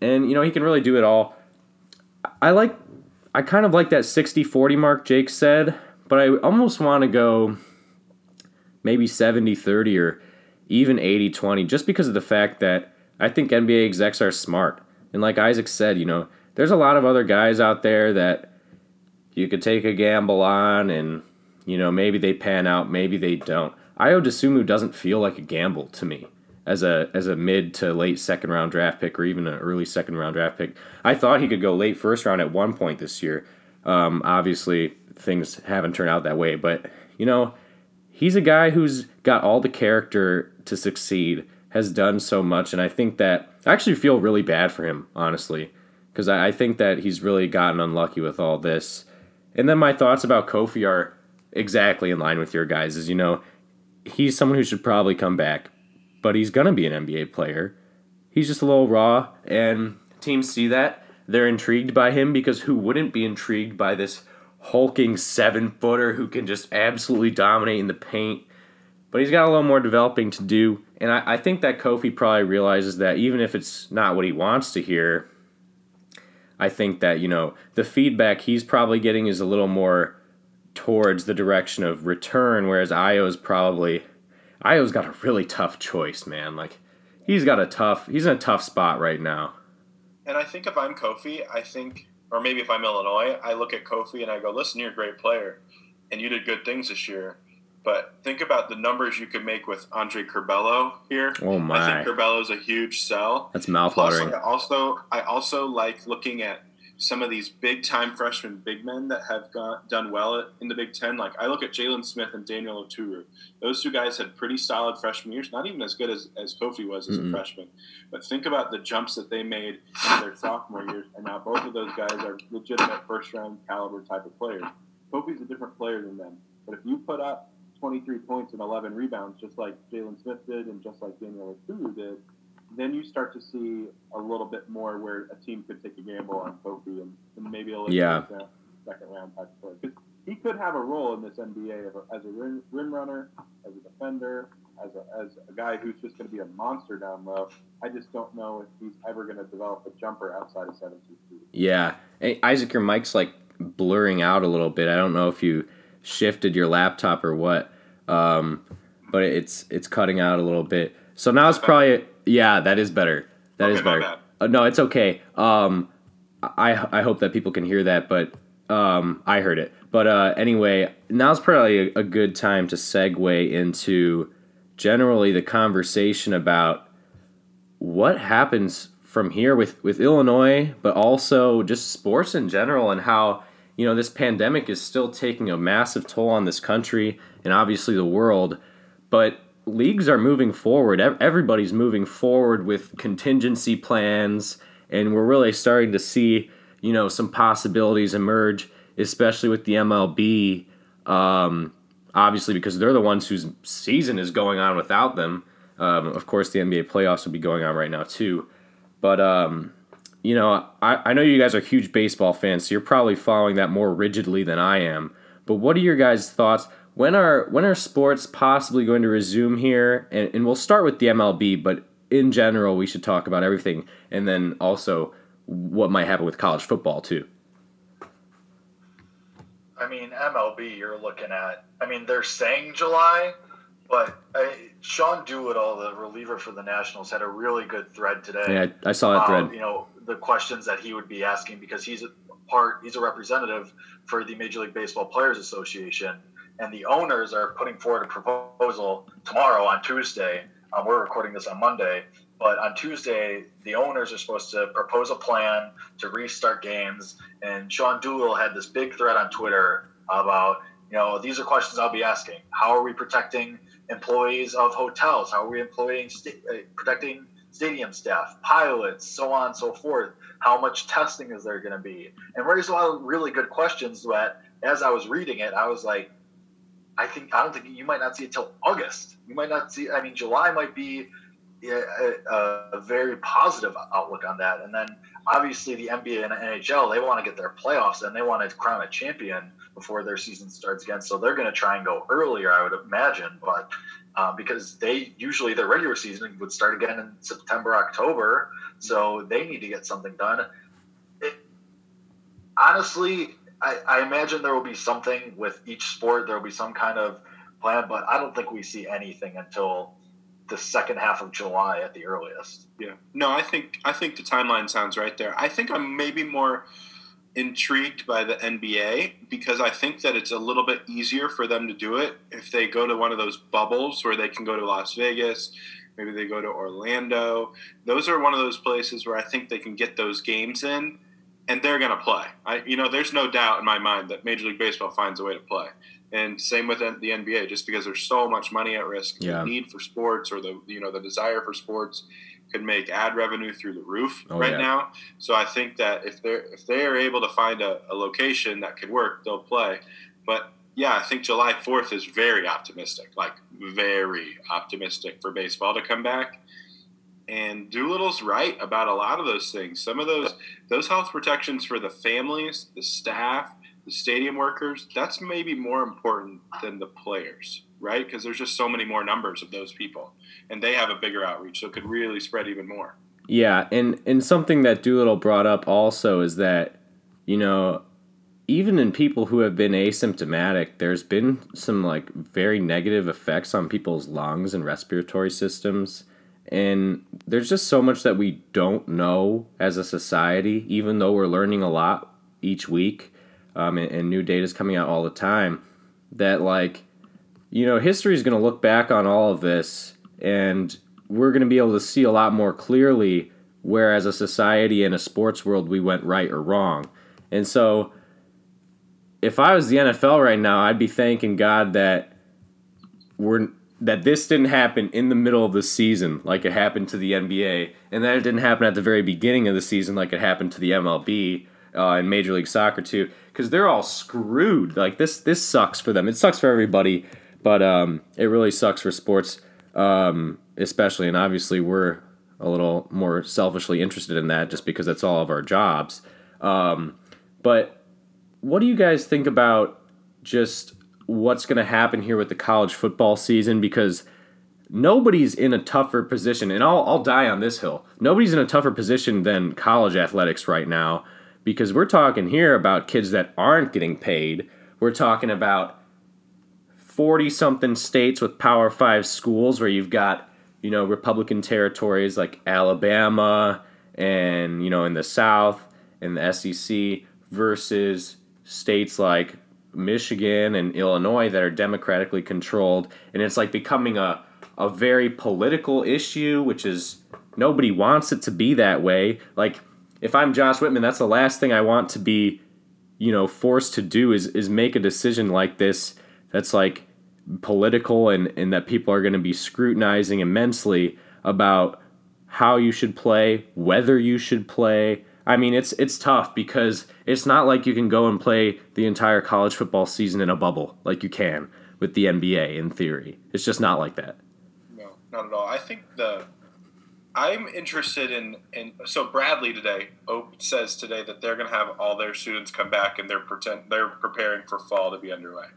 and you know he can really do it all. I like, I kind of like that 60-40 mark Jake said, but I almost want to go maybe 70-30 or even 80-20 just because of the fact that I think NBA execs are smart. And like Isaac said, you know, there's a lot of other guys out there that you could take a gamble on and you know maybe they pan out maybe they don't. Ayo Dosunmu doesn't feel like a gamble to me as a as a mid to late second round draft pick or even an early second round draft pick. I thought he could go late first round at one point this year. Um, obviously things haven't turned out that way but you know he's a guy who's got all the character to succeed has done so much and I think that I actually feel really bad for him honestly because I, I think that he's really gotten unlucky with all this. And then my thoughts about Kofi are exactly in line with your guys. Is you know, he's someone who should probably come back, but he's gonna be an NBA player. He's just a little raw, and teams see that. They're intrigued by him because who wouldn't be intrigued by this hulking seven footer who can just absolutely dominate in the paint? But he's got a little more developing to do, and I, I think that Kofi probably realizes that even if it's not what he wants to hear, I think that, you know, the feedback he's probably getting is a little more towards the direction of return, whereas Ayo's probably Ayo's got a really tough choice, man. Like he's got a tough he's in a tough spot right now. And I think if I'm Kofi, I think or maybe if I'm Illinois, I look at Kofi and I go, listen, you're a great player and you did good things this year. But think about the numbers you could make with Andre Curbelo here. Oh my! I think is a huge sell. That's mouthwatering. Also, also, I also like looking at some of these big time freshman big men that have got, done well in the Big Ten. Like I look at Jalen Smith and Daniel Oturu. Those two guys had pretty solid freshman years, not even as good as, as Kofi was as mm-hmm. a freshman. But think about the jumps that they made in their sophomore years, and now both of those guys are legitimate first round caliber type of players. Kofi's a different player than them. But if you put up 23 points and 11 rebounds, just like Jalen Smith did and just like Daniel Oturu did, then you start to see a little bit more where a team could take a gamble on Kofi and, and maybe a little yeah. second round type player. Because he could have a role in this NBA as a rim, rim runner, as a defender, as a, as a guy who's just going to be a monster down low. I just don't know if he's ever going to develop a jumper outside of 17 feet. Yeah. Hey, Isaac, your mic's like blurring out a little bit. I don't know if you shifted your laptop or what, um, but it's it's cutting out a little bit. So now it's probably yeah, that is better. That okay, is better. Uh, no, it's okay. Um, I I hope that people can hear that, but um, I heard it. But uh, anyway, now's probably a, a good time to segue into generally the conversation about what happens from here with with Illinois, but also just sports in general, and how you know this pandemic is still taking a massive toll on this country and obviously the world. But leagues are moving forward. Everybody's moving forward with contingency plans, and we're really starting to see, you know, some possibilities emerge, especially with the MLB. Um, obviously, because they're the ones whose season is going on without them. Um, of course, the NBA playoffs will be going on right now too. But um, you know, I, I know you guys are huge baseball fans, so you're probably following that more rigidly than I am. But what are your guys' thoughts? When are when are sports possibly going to resume here? And, and we'll start with the MLB, but in general, we should talk about everything, and then also what might happen with college football too. I mean, MLB, you're looking at. I mean, they're saying July, but I, Sean Doolittle, the reliever for the Nationals, had a really good thread today. Yeah, I saw that um, thread. You know, the questions that he would be asking because he's a part, he's a representative for the Major League Baseball Players Association and the owners are putting forward a proposal tomorrow on Tuesday. Um, we're recording this on Monday, but on Tuesday, the owners are supposed to propose a plan to restart games. And Sean Doolittle had this big thread on Twitter about, you know, these are questions I'll be asking. How are we protecting employees of hotels? How are we employing st- uh, protecting stadium staff, pilots, so on and so forth? How much testing is there going to be? And raised a lot of really good questions that, as I was reading it, I was like, I think I don't think you might not see it till August. You might not see. I mean, July might be a, a, very positive outlook on that. And then obviously the NBA and NHL they want to get their playoffs and they want to crown a champion before their season starts again. So they're going to try and go earlier, I would imagine. But um, because they usually their regular season would start again in September, October, so they need to get something done. It, honestly, I, I imagine there will be something with each sport. There will be some kind of plan, but I don't think we see anything until the second half of July at the earliest. Yeah. No, I think I think the timeline sounds right there. I think I'm maybe more intrigued by the NBA because I think that it's a little bit easier for them to do it if they go to one of those bubbles where they can go to Las Vegas, maybe they go to Orlando. Those are one of those places where I think they can get those games in and they're going to play. I, you know, there's no doubt in my mind that Major League Baseball finds a way to play. And same with the NBA, just because there's so much money at risk, yeah. the need for sports or the you know the desire for sports could make ad revenue through the roof oh, right yeah. now. So I think that if they're if they are able to find a, a location that could work, they'll play. But yeah, I think July 4th is very optimistic, like very optimistic for baseball to come back. And Doolittle's right about a lot of those things. Some of those those health protections for the families, the staff, the stadium workers, that's maybe more important than the players, right? Because there's just so many more numbers of those people, and they have a bigger outreach, so it could really spread even more. Yeah, and and something that Doolittle brought up also is that you know even in people who have been asymptomatic, there's been some like very negative effects on people's lungs and respiratory systems. And there's just so much that we don't know as a society, even though we're learning a lot each week, um, and, and new data is coming out all the time. That, like, you know, history is going to look back on all of this, and we're going to be able to see a lot more clearly where as a society and a sports world we went right or wrong. And so if I was the NFL right now, I'd be thanking God that we're that this didn't happen in the middle of the season like it happened to the NBA, and that it didn't happen at the very beginning of the season like it happened to the MLB uh, and Major League Soccer too, because they're all screwed. Like this, this sucks for them. It sucks for everybody, but um, it really sucks for sports, um, especially. And obviously, we're a little more selfishly interested in that just because that's all of our jobs. Um, but what do you guys think about just what's going to happen here with the college football season because nobody's in a tougher position and I'll I'll die on this hill. Nobody's in a tougher position than college athletics right now because we're talking here about kids that aren't getting paid. We're talking about 40 something states with Power 5 schools where you've got, you know, Republican territories like Alabama and, you know, in the South and the SEC versus states like Michigan and Illinois that are democratically controlled, and it's like becoming a a very political issue, which is nobody wants it to be that way. Like if I'm Josh Whitman, that's the last thing I want to be, you know, forced to do is is make a decision like this that's like political and and that people are going to be scrutinizing immensely about how you should play, whether you should play, I mean, it's it's tough because it's not like you can go and play the entire college football season in a bubble like you can with the NBA in theory. It's just not like that. No, not at all. I think the I'm interested in in so Bradley today says today that they're going to have all their students come back and they're pretend they're preparing for fall to be underway.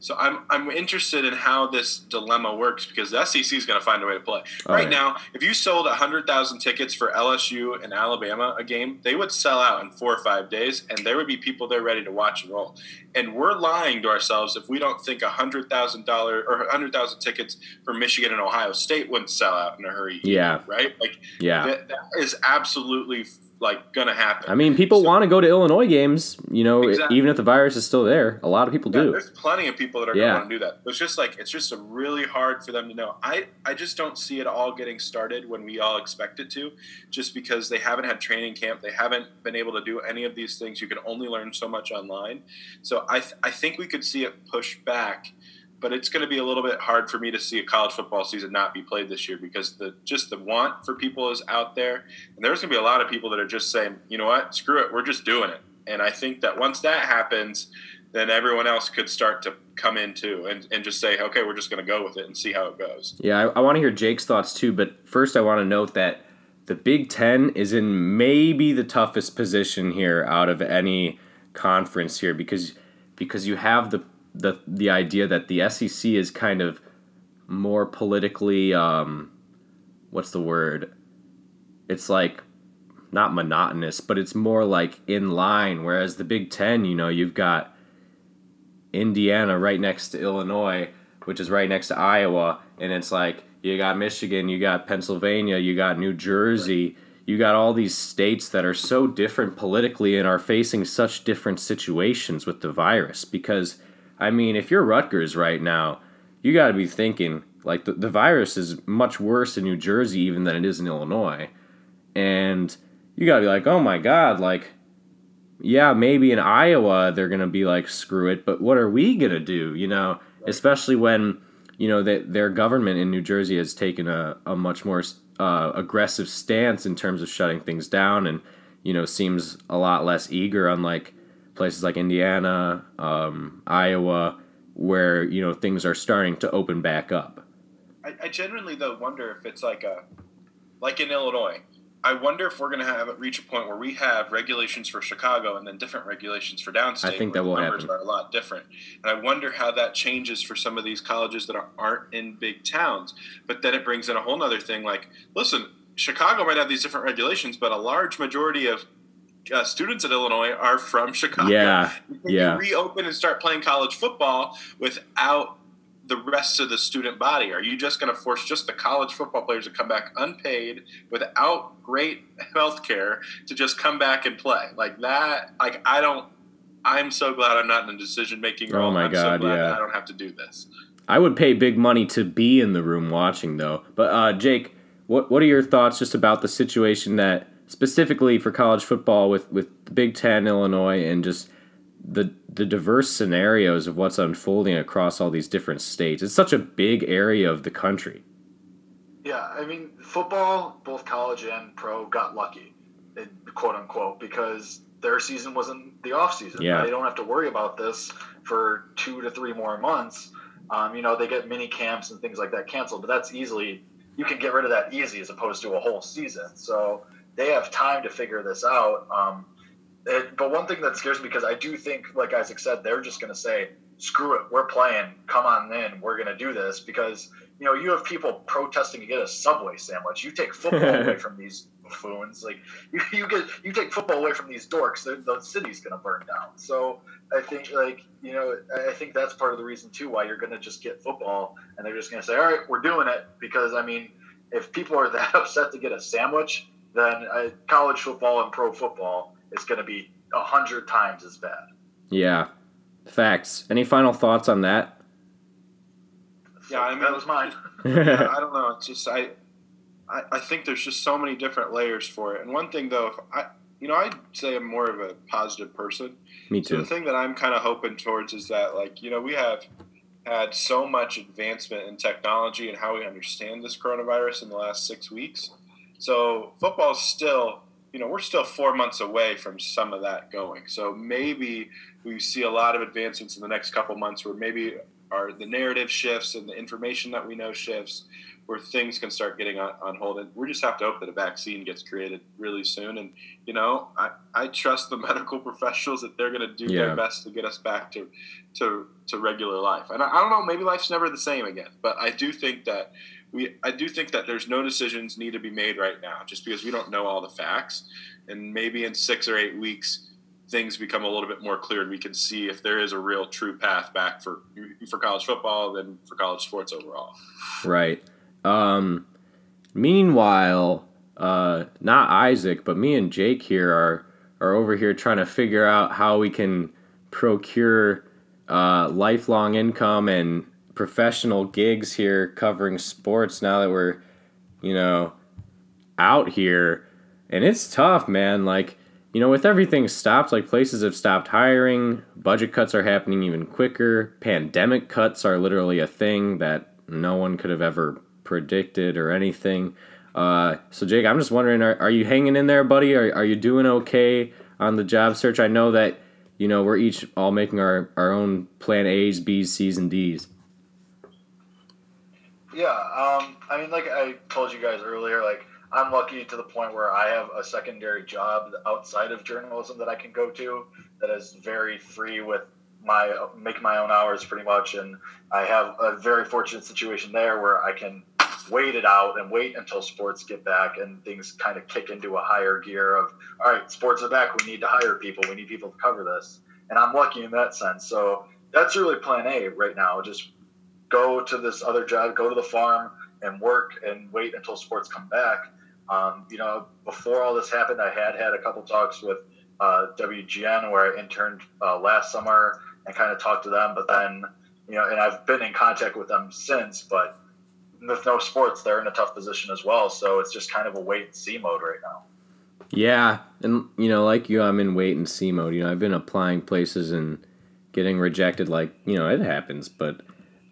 So I'm I'm interested in how this dilemma works because the SEC is going to find a way to play. Oh, right yeah. now, if you sold hundred thousand tickets for LSU and Alabama a game, they would sell out in four or five days, and there would be people there ready to watch and roll. And we're lying to ourselves if we don't think hundred thousand dollar or hundred thousand tickets for Michigan and Ohio State wouldn't sell out in a hurry. Yeah. Right. Like. Yeah. that, that is absolutely like gonna happen. I mean, people so, want to go to Illinois games, you know, exactly. even if the virus is still there. A lot of people yeah, do. There's plenty of people that are yeah. going to do that. It's just like it's just really hard for them to know. I I just don't see it all getting started when we all expect it to, just because they haven't had training camp, they haven't been able to do any of these things. You can only learn so much online. So I th- I think we could see it push back but it's going to be a little bit hard for me to see a college football season not be played this year because the just the want for people is out there, and there's going to be a lot of people that are just saying, you know what, screw it, we're just doing it. And I think that once that happens, then everyone else could start to come in too and, and just say, okay, we're just going to go with it and see how it goes. Yeah, I, I want to hear Jake's thoughts too, but first I want to note that the Big Ten is in maybe the toughest position here out of any conference here because because you have the the the idea that the SEC is kind of more politically um, what's the word? It's like not monotonous, but it's more like in line. Whereas the Big Ten, you know, you've got Indiana right next to Illinois, which is right next to Iowa, and it's like you got Michigan, you got Pennsylvania, you got New Jersey. You got all these states that are so different politically and are facing such different situations with the virus. Because I mean, if you're Rutgers right now, you got to be thinking like the, the virus is much worse in New Jersey even than it is in Illinois. And you got to be like, "Oh my god, like yeah, maybe in Iowa they're going to be like screw it, but what are we going to do, you know, especially when you know that their government in New Jersey has taken a, a much more uh, aggressive stance in terms of shutting things down and you know seems a lot less eager unlike places like Indiana, um, Iowa, where you know things are starting to open back up. I, I genuinely though wonder if it's like a like in Illinois. I wonder if we're going to have it reach a point where we have regulations for Chicago and then different regulations for downstate. I think that will numbers happen. are a lot different, and I wonder how that changes for some of these colleges that aren't in big towns. But then it brings in a whole other thing. Like, listen, Chicago might have these different regulations, but a large majority of uh, students at Illinois are from Chicago. Yeah, yeah. reopen and start playing college football without the rest of the student body? Are you just going to force just the college football players to come back unpaid without great health care to just come back and play like that? Like I don't. I'm so glad I'm not in a decision making role. Oh my I'm god, so yeah. I don't have to do this. I would pay big money to be in the room watching though. But uh, Jake, what what are your thoughts just about the situation that specifically for college football with with the Big Ten, Illinois, and just the the diverse scenarios of what's unfolding across all these different states. It's such a big area of the country. Yeah, I mean, football, both college and pro, got lucky, quote unquote, because their season was in the off season. Yeah. They don't have to worry about this for two to three more months. Um, you know, they get mini camps and things like that canceled, but that's easily you can get rid of that easy as opposed to a whole season. So they have time to figure this out. Um, it, but one thing that scares me because I do think, like Isaac said, they're just going to say, "Screw it, we're playing. Come on in, we're going to do this." Because you know you have people protesting to get a Subway sandwich. You take football away from these buffoons. Like you, you get you take football away from these dorks. The, the city's going to burn down. So I think like you know I think that's part of the reason too why you're going to just get football and they're just going to say, "All right, we're doing it." Because I mean, if people are that upset to get a sandwich, then uh, college football and pro football is going to be a hundred times as bad. Yeah, facts. Any final thoughts on that? Yeah, I mean, that was mine. yeah, I don't know. It's just I, I, I think there's just so many different layers for it. And one thing though, if I, you know, I'd say I'm more of a positive person. Me too. So too. the thing that I'm kind of hoping towards is that, like, you know, we have had so much advancement in technology and how we understand this coronavirus in the last six weeks. So football's still, you know, we're still four months away from some of that going. So maybe we see a lot of advancements in the next couple months where maybe our the narrative shifts and the information that we know shifts where things can start getting on, on hold and we just have to hope that a vaccine gets created really soon and you know i, I trust the medical professionals that they're going to do Yeah. their best to get us back to to, to regular life and I, I don't know maybe life's never the same again but i do think that we i do think that there's no decisions need to be made right now just because we don't know all the facts and maybe in six or eight weeks things become a little bit more clear and we can see if there is a real true path back for for college football and for college sports overall Right. Um, meanwhile, uh, not Isaac, but me and Jake here are are over here trying to figure out how we can procure uh, lifelong income and professional gigs here covering sports now that we're, you know, out here. And it's tough, man. Like, you know, with everything stopped, like places have stopped hiring, budget cuts are happening even quicker, pandemic cuts are literally a thing that no one could have ever predicted or anything. Uh, so, Jake, I'm just wondering, are, are you hanging in there, buddy? Are, are you doing okay on the job search? I know that, you know, we're each all making our, our own plan A's, B's, C's, and D's. Yeah, um, I mean, like I told you guys earlier, like I'm lucky to the point where I have a secondary job outside of journalism that I can go to that is very free with my make my own hours pretty much, and I have a very fortunate situation there where I can wait it out and wait until sports get back and things kind of kick into a higher gear of all right, sports are back, we need to hire people, we need people to cover this, and I'm lucky in that sense. So that's really plan A right now, just go to this other job, go to the farm and work and wait until sports come back. Um, you know, before all this happened, I had had a couple talks with uh, WGN where I interned uh, last summer and kind of talked to them. But then, you know, and I've been in contact with them since. But with no sports, they're in a tough position as well. So it's just kind of a wait and see mode right now. Yeah, and you know, like you, I'm in wait and see mode. You know, I've been applying places and getting rejected. Like you know, it happens, but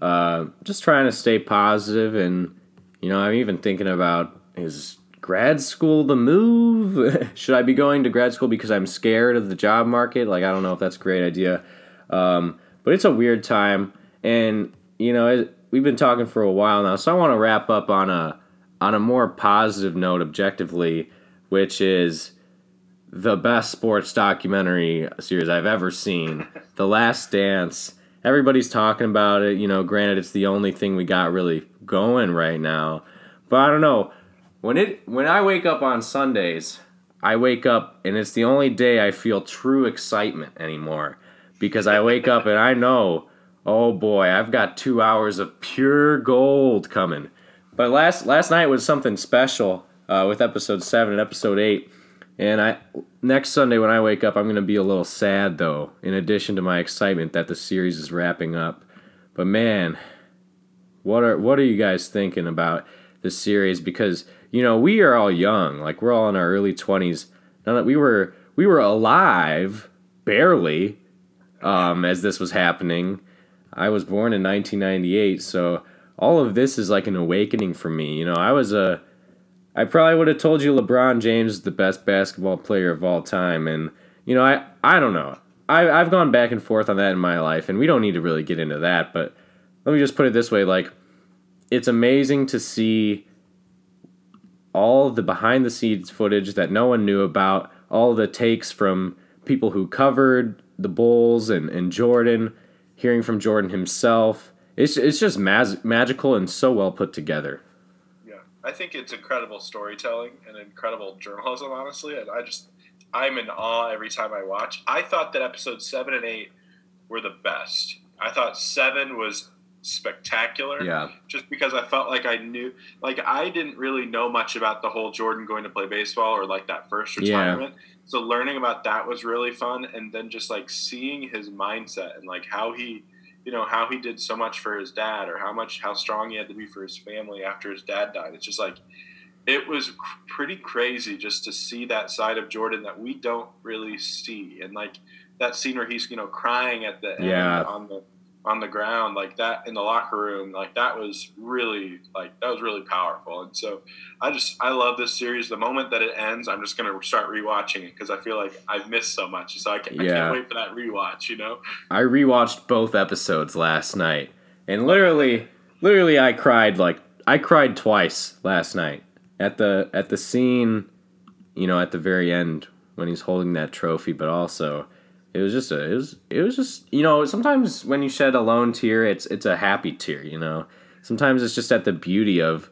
uh, just trying to stay. And you know, I'm even thinking about is grad school the move? Should I be going to grad school because I'm scared of the job market? Like, I don't know if that's a great idea. Um, but it's a weird time, and you know, it, we've been talking for a while now, so I want to wrap up on a on a more positive note, objectively, which is the best sports documentary series I've ever seen, The Last Dance. Everybody's talking about it. You know, granted, it's the only thing we got really going right now, but I don't know. When it when I wake up on Sundays, I wake up and it's the only day I feel true excitement anymore because I wake up and I know, oh boy, I've got two hours of pure gold coming. But last last night was something special uh, with episode seven and episode eight, and I next Sunday when I wake up, I'm gonna be a little sad though. In addition to my excitement that the series is wrapping up, but man, what are what are you guys thinking about this series? Because you know, we are all young. Like we're all in our early twenties. Now that we were we were alive barely um, as this was happening. I was born in 1998, so all of this is like an awakening for me. You know, I was a I probably would have told you LeBron James is the best basketball player of all time, and you know, I I don't know. I I've gone back and forth on that in my life, and we don't need to really get into that. But let me just put it this way: like, it's amazing to see all the behind the scenes footage that no one knew about, all the takes from people who covered the Bulls and, and Jordan, hearing from Jordan himself. It's, it's just mag- magical and so well put together. I think it's incredible storytelling and incredible journalism, honestly. And I just, I'm in awe every time I watch. I thought that episode seven and eight were the best. I thought seven was spectacular. Yeah. Just because I felt like I knew, like I didn't really know much about the whole Jordan going to play baseball or like that first retirement. Yeah. So learning about that was really fun, and then just like seeing his mindset and like how he, you know, how he did so much for his dad or how much how strong he had to be for his family after his dad died. It's just like it was pretty crazy just to see that side of Jordan that we don't really see, and like that scene where he's you know crying at the yeah. end on the on the ground like that in the locker room like that was really like that was really powerful. And so i just i love this series. The moment that it ends i'm just going to start rewatching it because i feel like i've missed so much. So I, can, yeah. I can't wait for that rewatch you know? I rewatched both episodes last night and literally literally i cried like i cried twice last night. At the at the scene you know at the very end when he's holding that trophy but also it was just a it was it was just you know sometimes when you shed a lone tear it's it's a happy tear you know? Sometimes it's just at the beauty of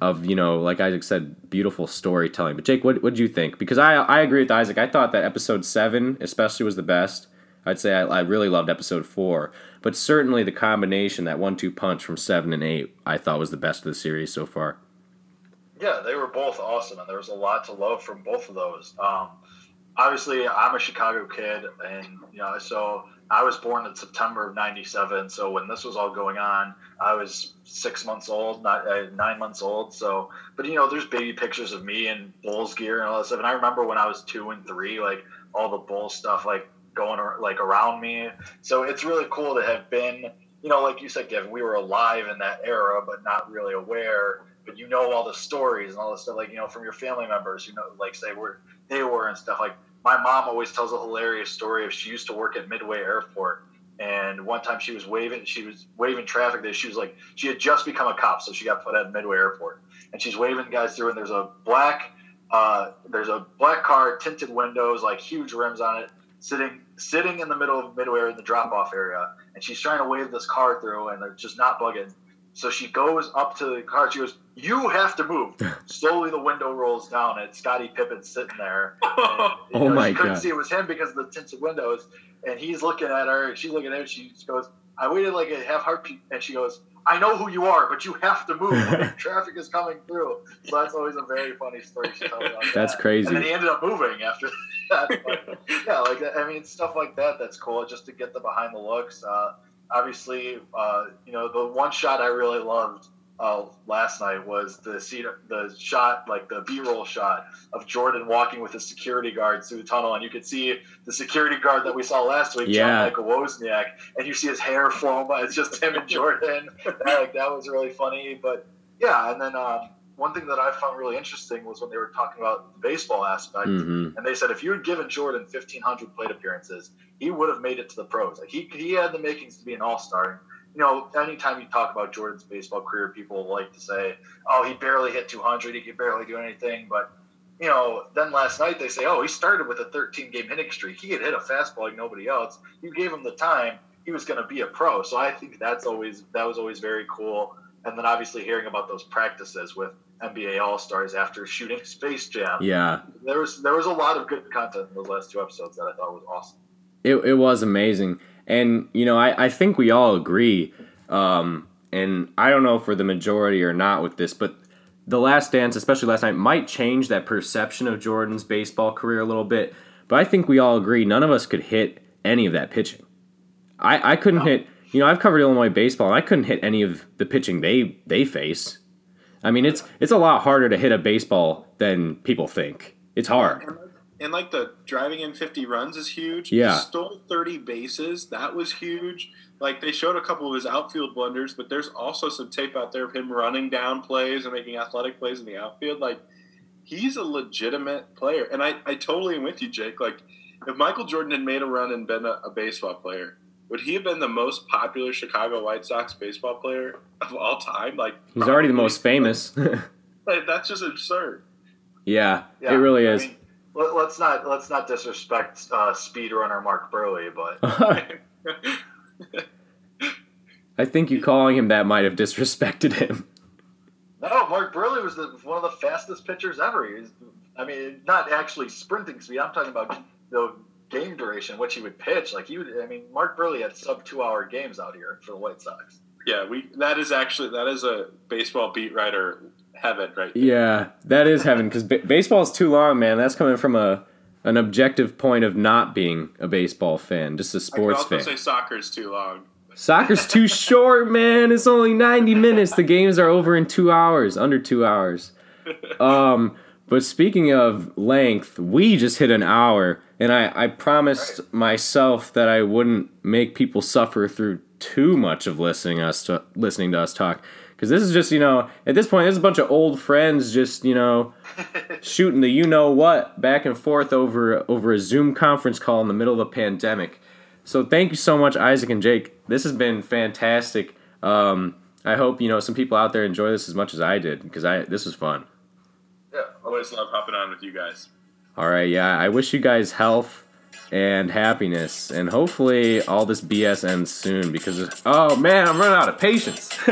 of you know like Isaac said beautiful storytelling. But Jake what what do you think? Because I I agree with Isaac. I thought that episode 7 especially was the best. I'd say I, I really loved episode 4 but certainly the combination that one two punch from 7 and 8 I thought was the best of the series so far. Yeah they were both awesome and there was a lot to love from both of those. Um, obviously I'm a Chicago kid, and you know, so I was born in September of '97. So when this was all going on, I was six months old, not uh, nine months old. So, but you know, there's baby pictures of me in Bulls gear and all that stuff. And I remember when I was two and three, like all the Bulls stuff, like going like around me. So it's really cool to have been, you know, like you said, Kevin, we were alive in that era, but not really aware. But you know all the stories and all the stuff, like you know, from your family members, you know, like say we're they were and stuff like my mom always tells a hilarious story of she used to work at Midway Airport and one time she was waving she was waving traffic that she was like she had just become a cop so she got put at Midway Airport and she's waving guys through and there's a black uh, there's a black car tinted windows like huge rims on it sitting sitting in the middle of Midway in the drop off area and she's trying to wave this car through and they're just not bugging so she goes up to the car. She goes, "You have to move." Slowly, the window rolls down, and Scottie Pippen sitting there. And, oh know, my she couldn't god! see it was him because of the tinted windows, and he's looking at her. And she's looking at him. She goes, "I waited like a half heartbeat," and she goes, "I know who you are, but you have to move. traffic is coming through." So that's always a very funny story she tells about That's that. crazy. And then he ended up moving after that. But, yeah, like I mean, stuff like that. That's cool. Just to get the behind the looks. Uh, obviously, uh, you know, the one shot I really loved uh, last night was the seat, the shot, like the B-roll shot of Jordan walking with his security guards through the tunnel, and you could see the security guard that we saw last week, yeah. John Michael Wozniak, and you see his hair flowing by. It's just him and Jordan. that, like that was really funny, but yeah, and then. Um, one thing that I found really interesting was when they were talking about the baseball aspect, mm-hmm. and they said if you had given Jordan 1,500 plate appearances, he would have made it to the pros. Like he, he had the makings to be an all star. You know, anytime you talk about Jordan's baseball career, people like to say, "Oh, he barely hit 200. He could barely do anything." But you know, then last night they say, "Oh, he started with a 13 game hitting streak. He had hit a fastball like nobody else. You gave him the time." He was going to be a pro, so I think that's always that was always very cool. And then obviously hearing about those practices with NBA All Stars after shooting Space Jam. Yeah, there was there was a lot of good content in those last two episodes that I thought was awesome. It it was amazing, and you know I I think we all agree, um, and I don't know for the majority or not with this, but the Last Dance, especially last night, might change that perception of Jordan's baseball career a little bit. But I think we all agree none of us could hit any of that pitching. I I couldn't no. hit. You know, I've covered Illinois baseball, and I couldn't hit any of the pitching they they face. I mean, it's it's a lot harder to hit a baseball than people think. It's hard. And, like the driving in 50 runs is huge. Yeah. He stole 30 bases. That was huge. Like they showed a couple of his outfield blunders, but there's also some tape out there of him running down plays and making athletic plays in the outfield. Like he's a legitimate player. And I, I totally am with you, Jake. Like if Michael Jordan had made a run and been a, a baseball player, would he have been the most popular Chicago White Sox baseball player of all time? Like He's already the most famous. Like, that's just absurd. yeah, Yeah, it really I is. mean, let, let's not let's not disrespect uh, speedrunner Mark Buehrle, but I think you calling him that might have disrespected him. no, Mark Buehrle was the, one of the fastest pitchers ever. He's, I mean, not actually sprinting speed. I'm talking about the game duration, which he would pitch. Like he would. I mean, Mark Buehrle had sub two hour games out here for the White Sox. Yeah, we that is actually that is a baseball beat writer heaven right there. Yeah, that is heaven because ba- baseball is too long, man. That's coming from a an objective point of not being a baseball fan, just a I could sports also fan. say soccer is too long. Soccer's too short, man. It's only 90 minutes. The games are over in two hours, under two hours. Um, but speaking of length, we just hit an hour, and I, I promised myself that I wouldn't make people suffer through too much of listening us to listening to us talk. Because this is just, you know, at this point, this is a bunch of old friends just, you know, shooting the you know what back and forth over over a Zoom conference call in the middle of a pandemic. So thank you so much, Isaac and Jake. This has been fantastic. Um, I hope you know some people out there enjoy this as much as I did because I this was fun. Yeah, Always love hopping on with you guys. All right, yeah. I wish you guys health and happiness, and hopefully all this BS ends soon. Because oh man, I'm running out of patience.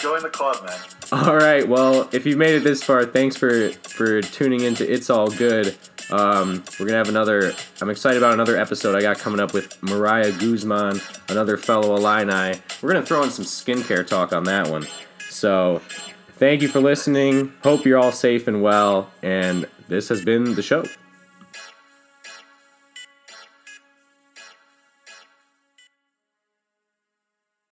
join the club, man. all right, well, if you've made it this far, thanks for for tuning into It's All Good. Um, we're gonna have another. I'm excited about another episode I got coming up with Mariah Guzman, another fellow Illini. We're gonna throw in some skincare talk on that one. So, thank you for listening. Hope you're all safe and well. And this has been the show.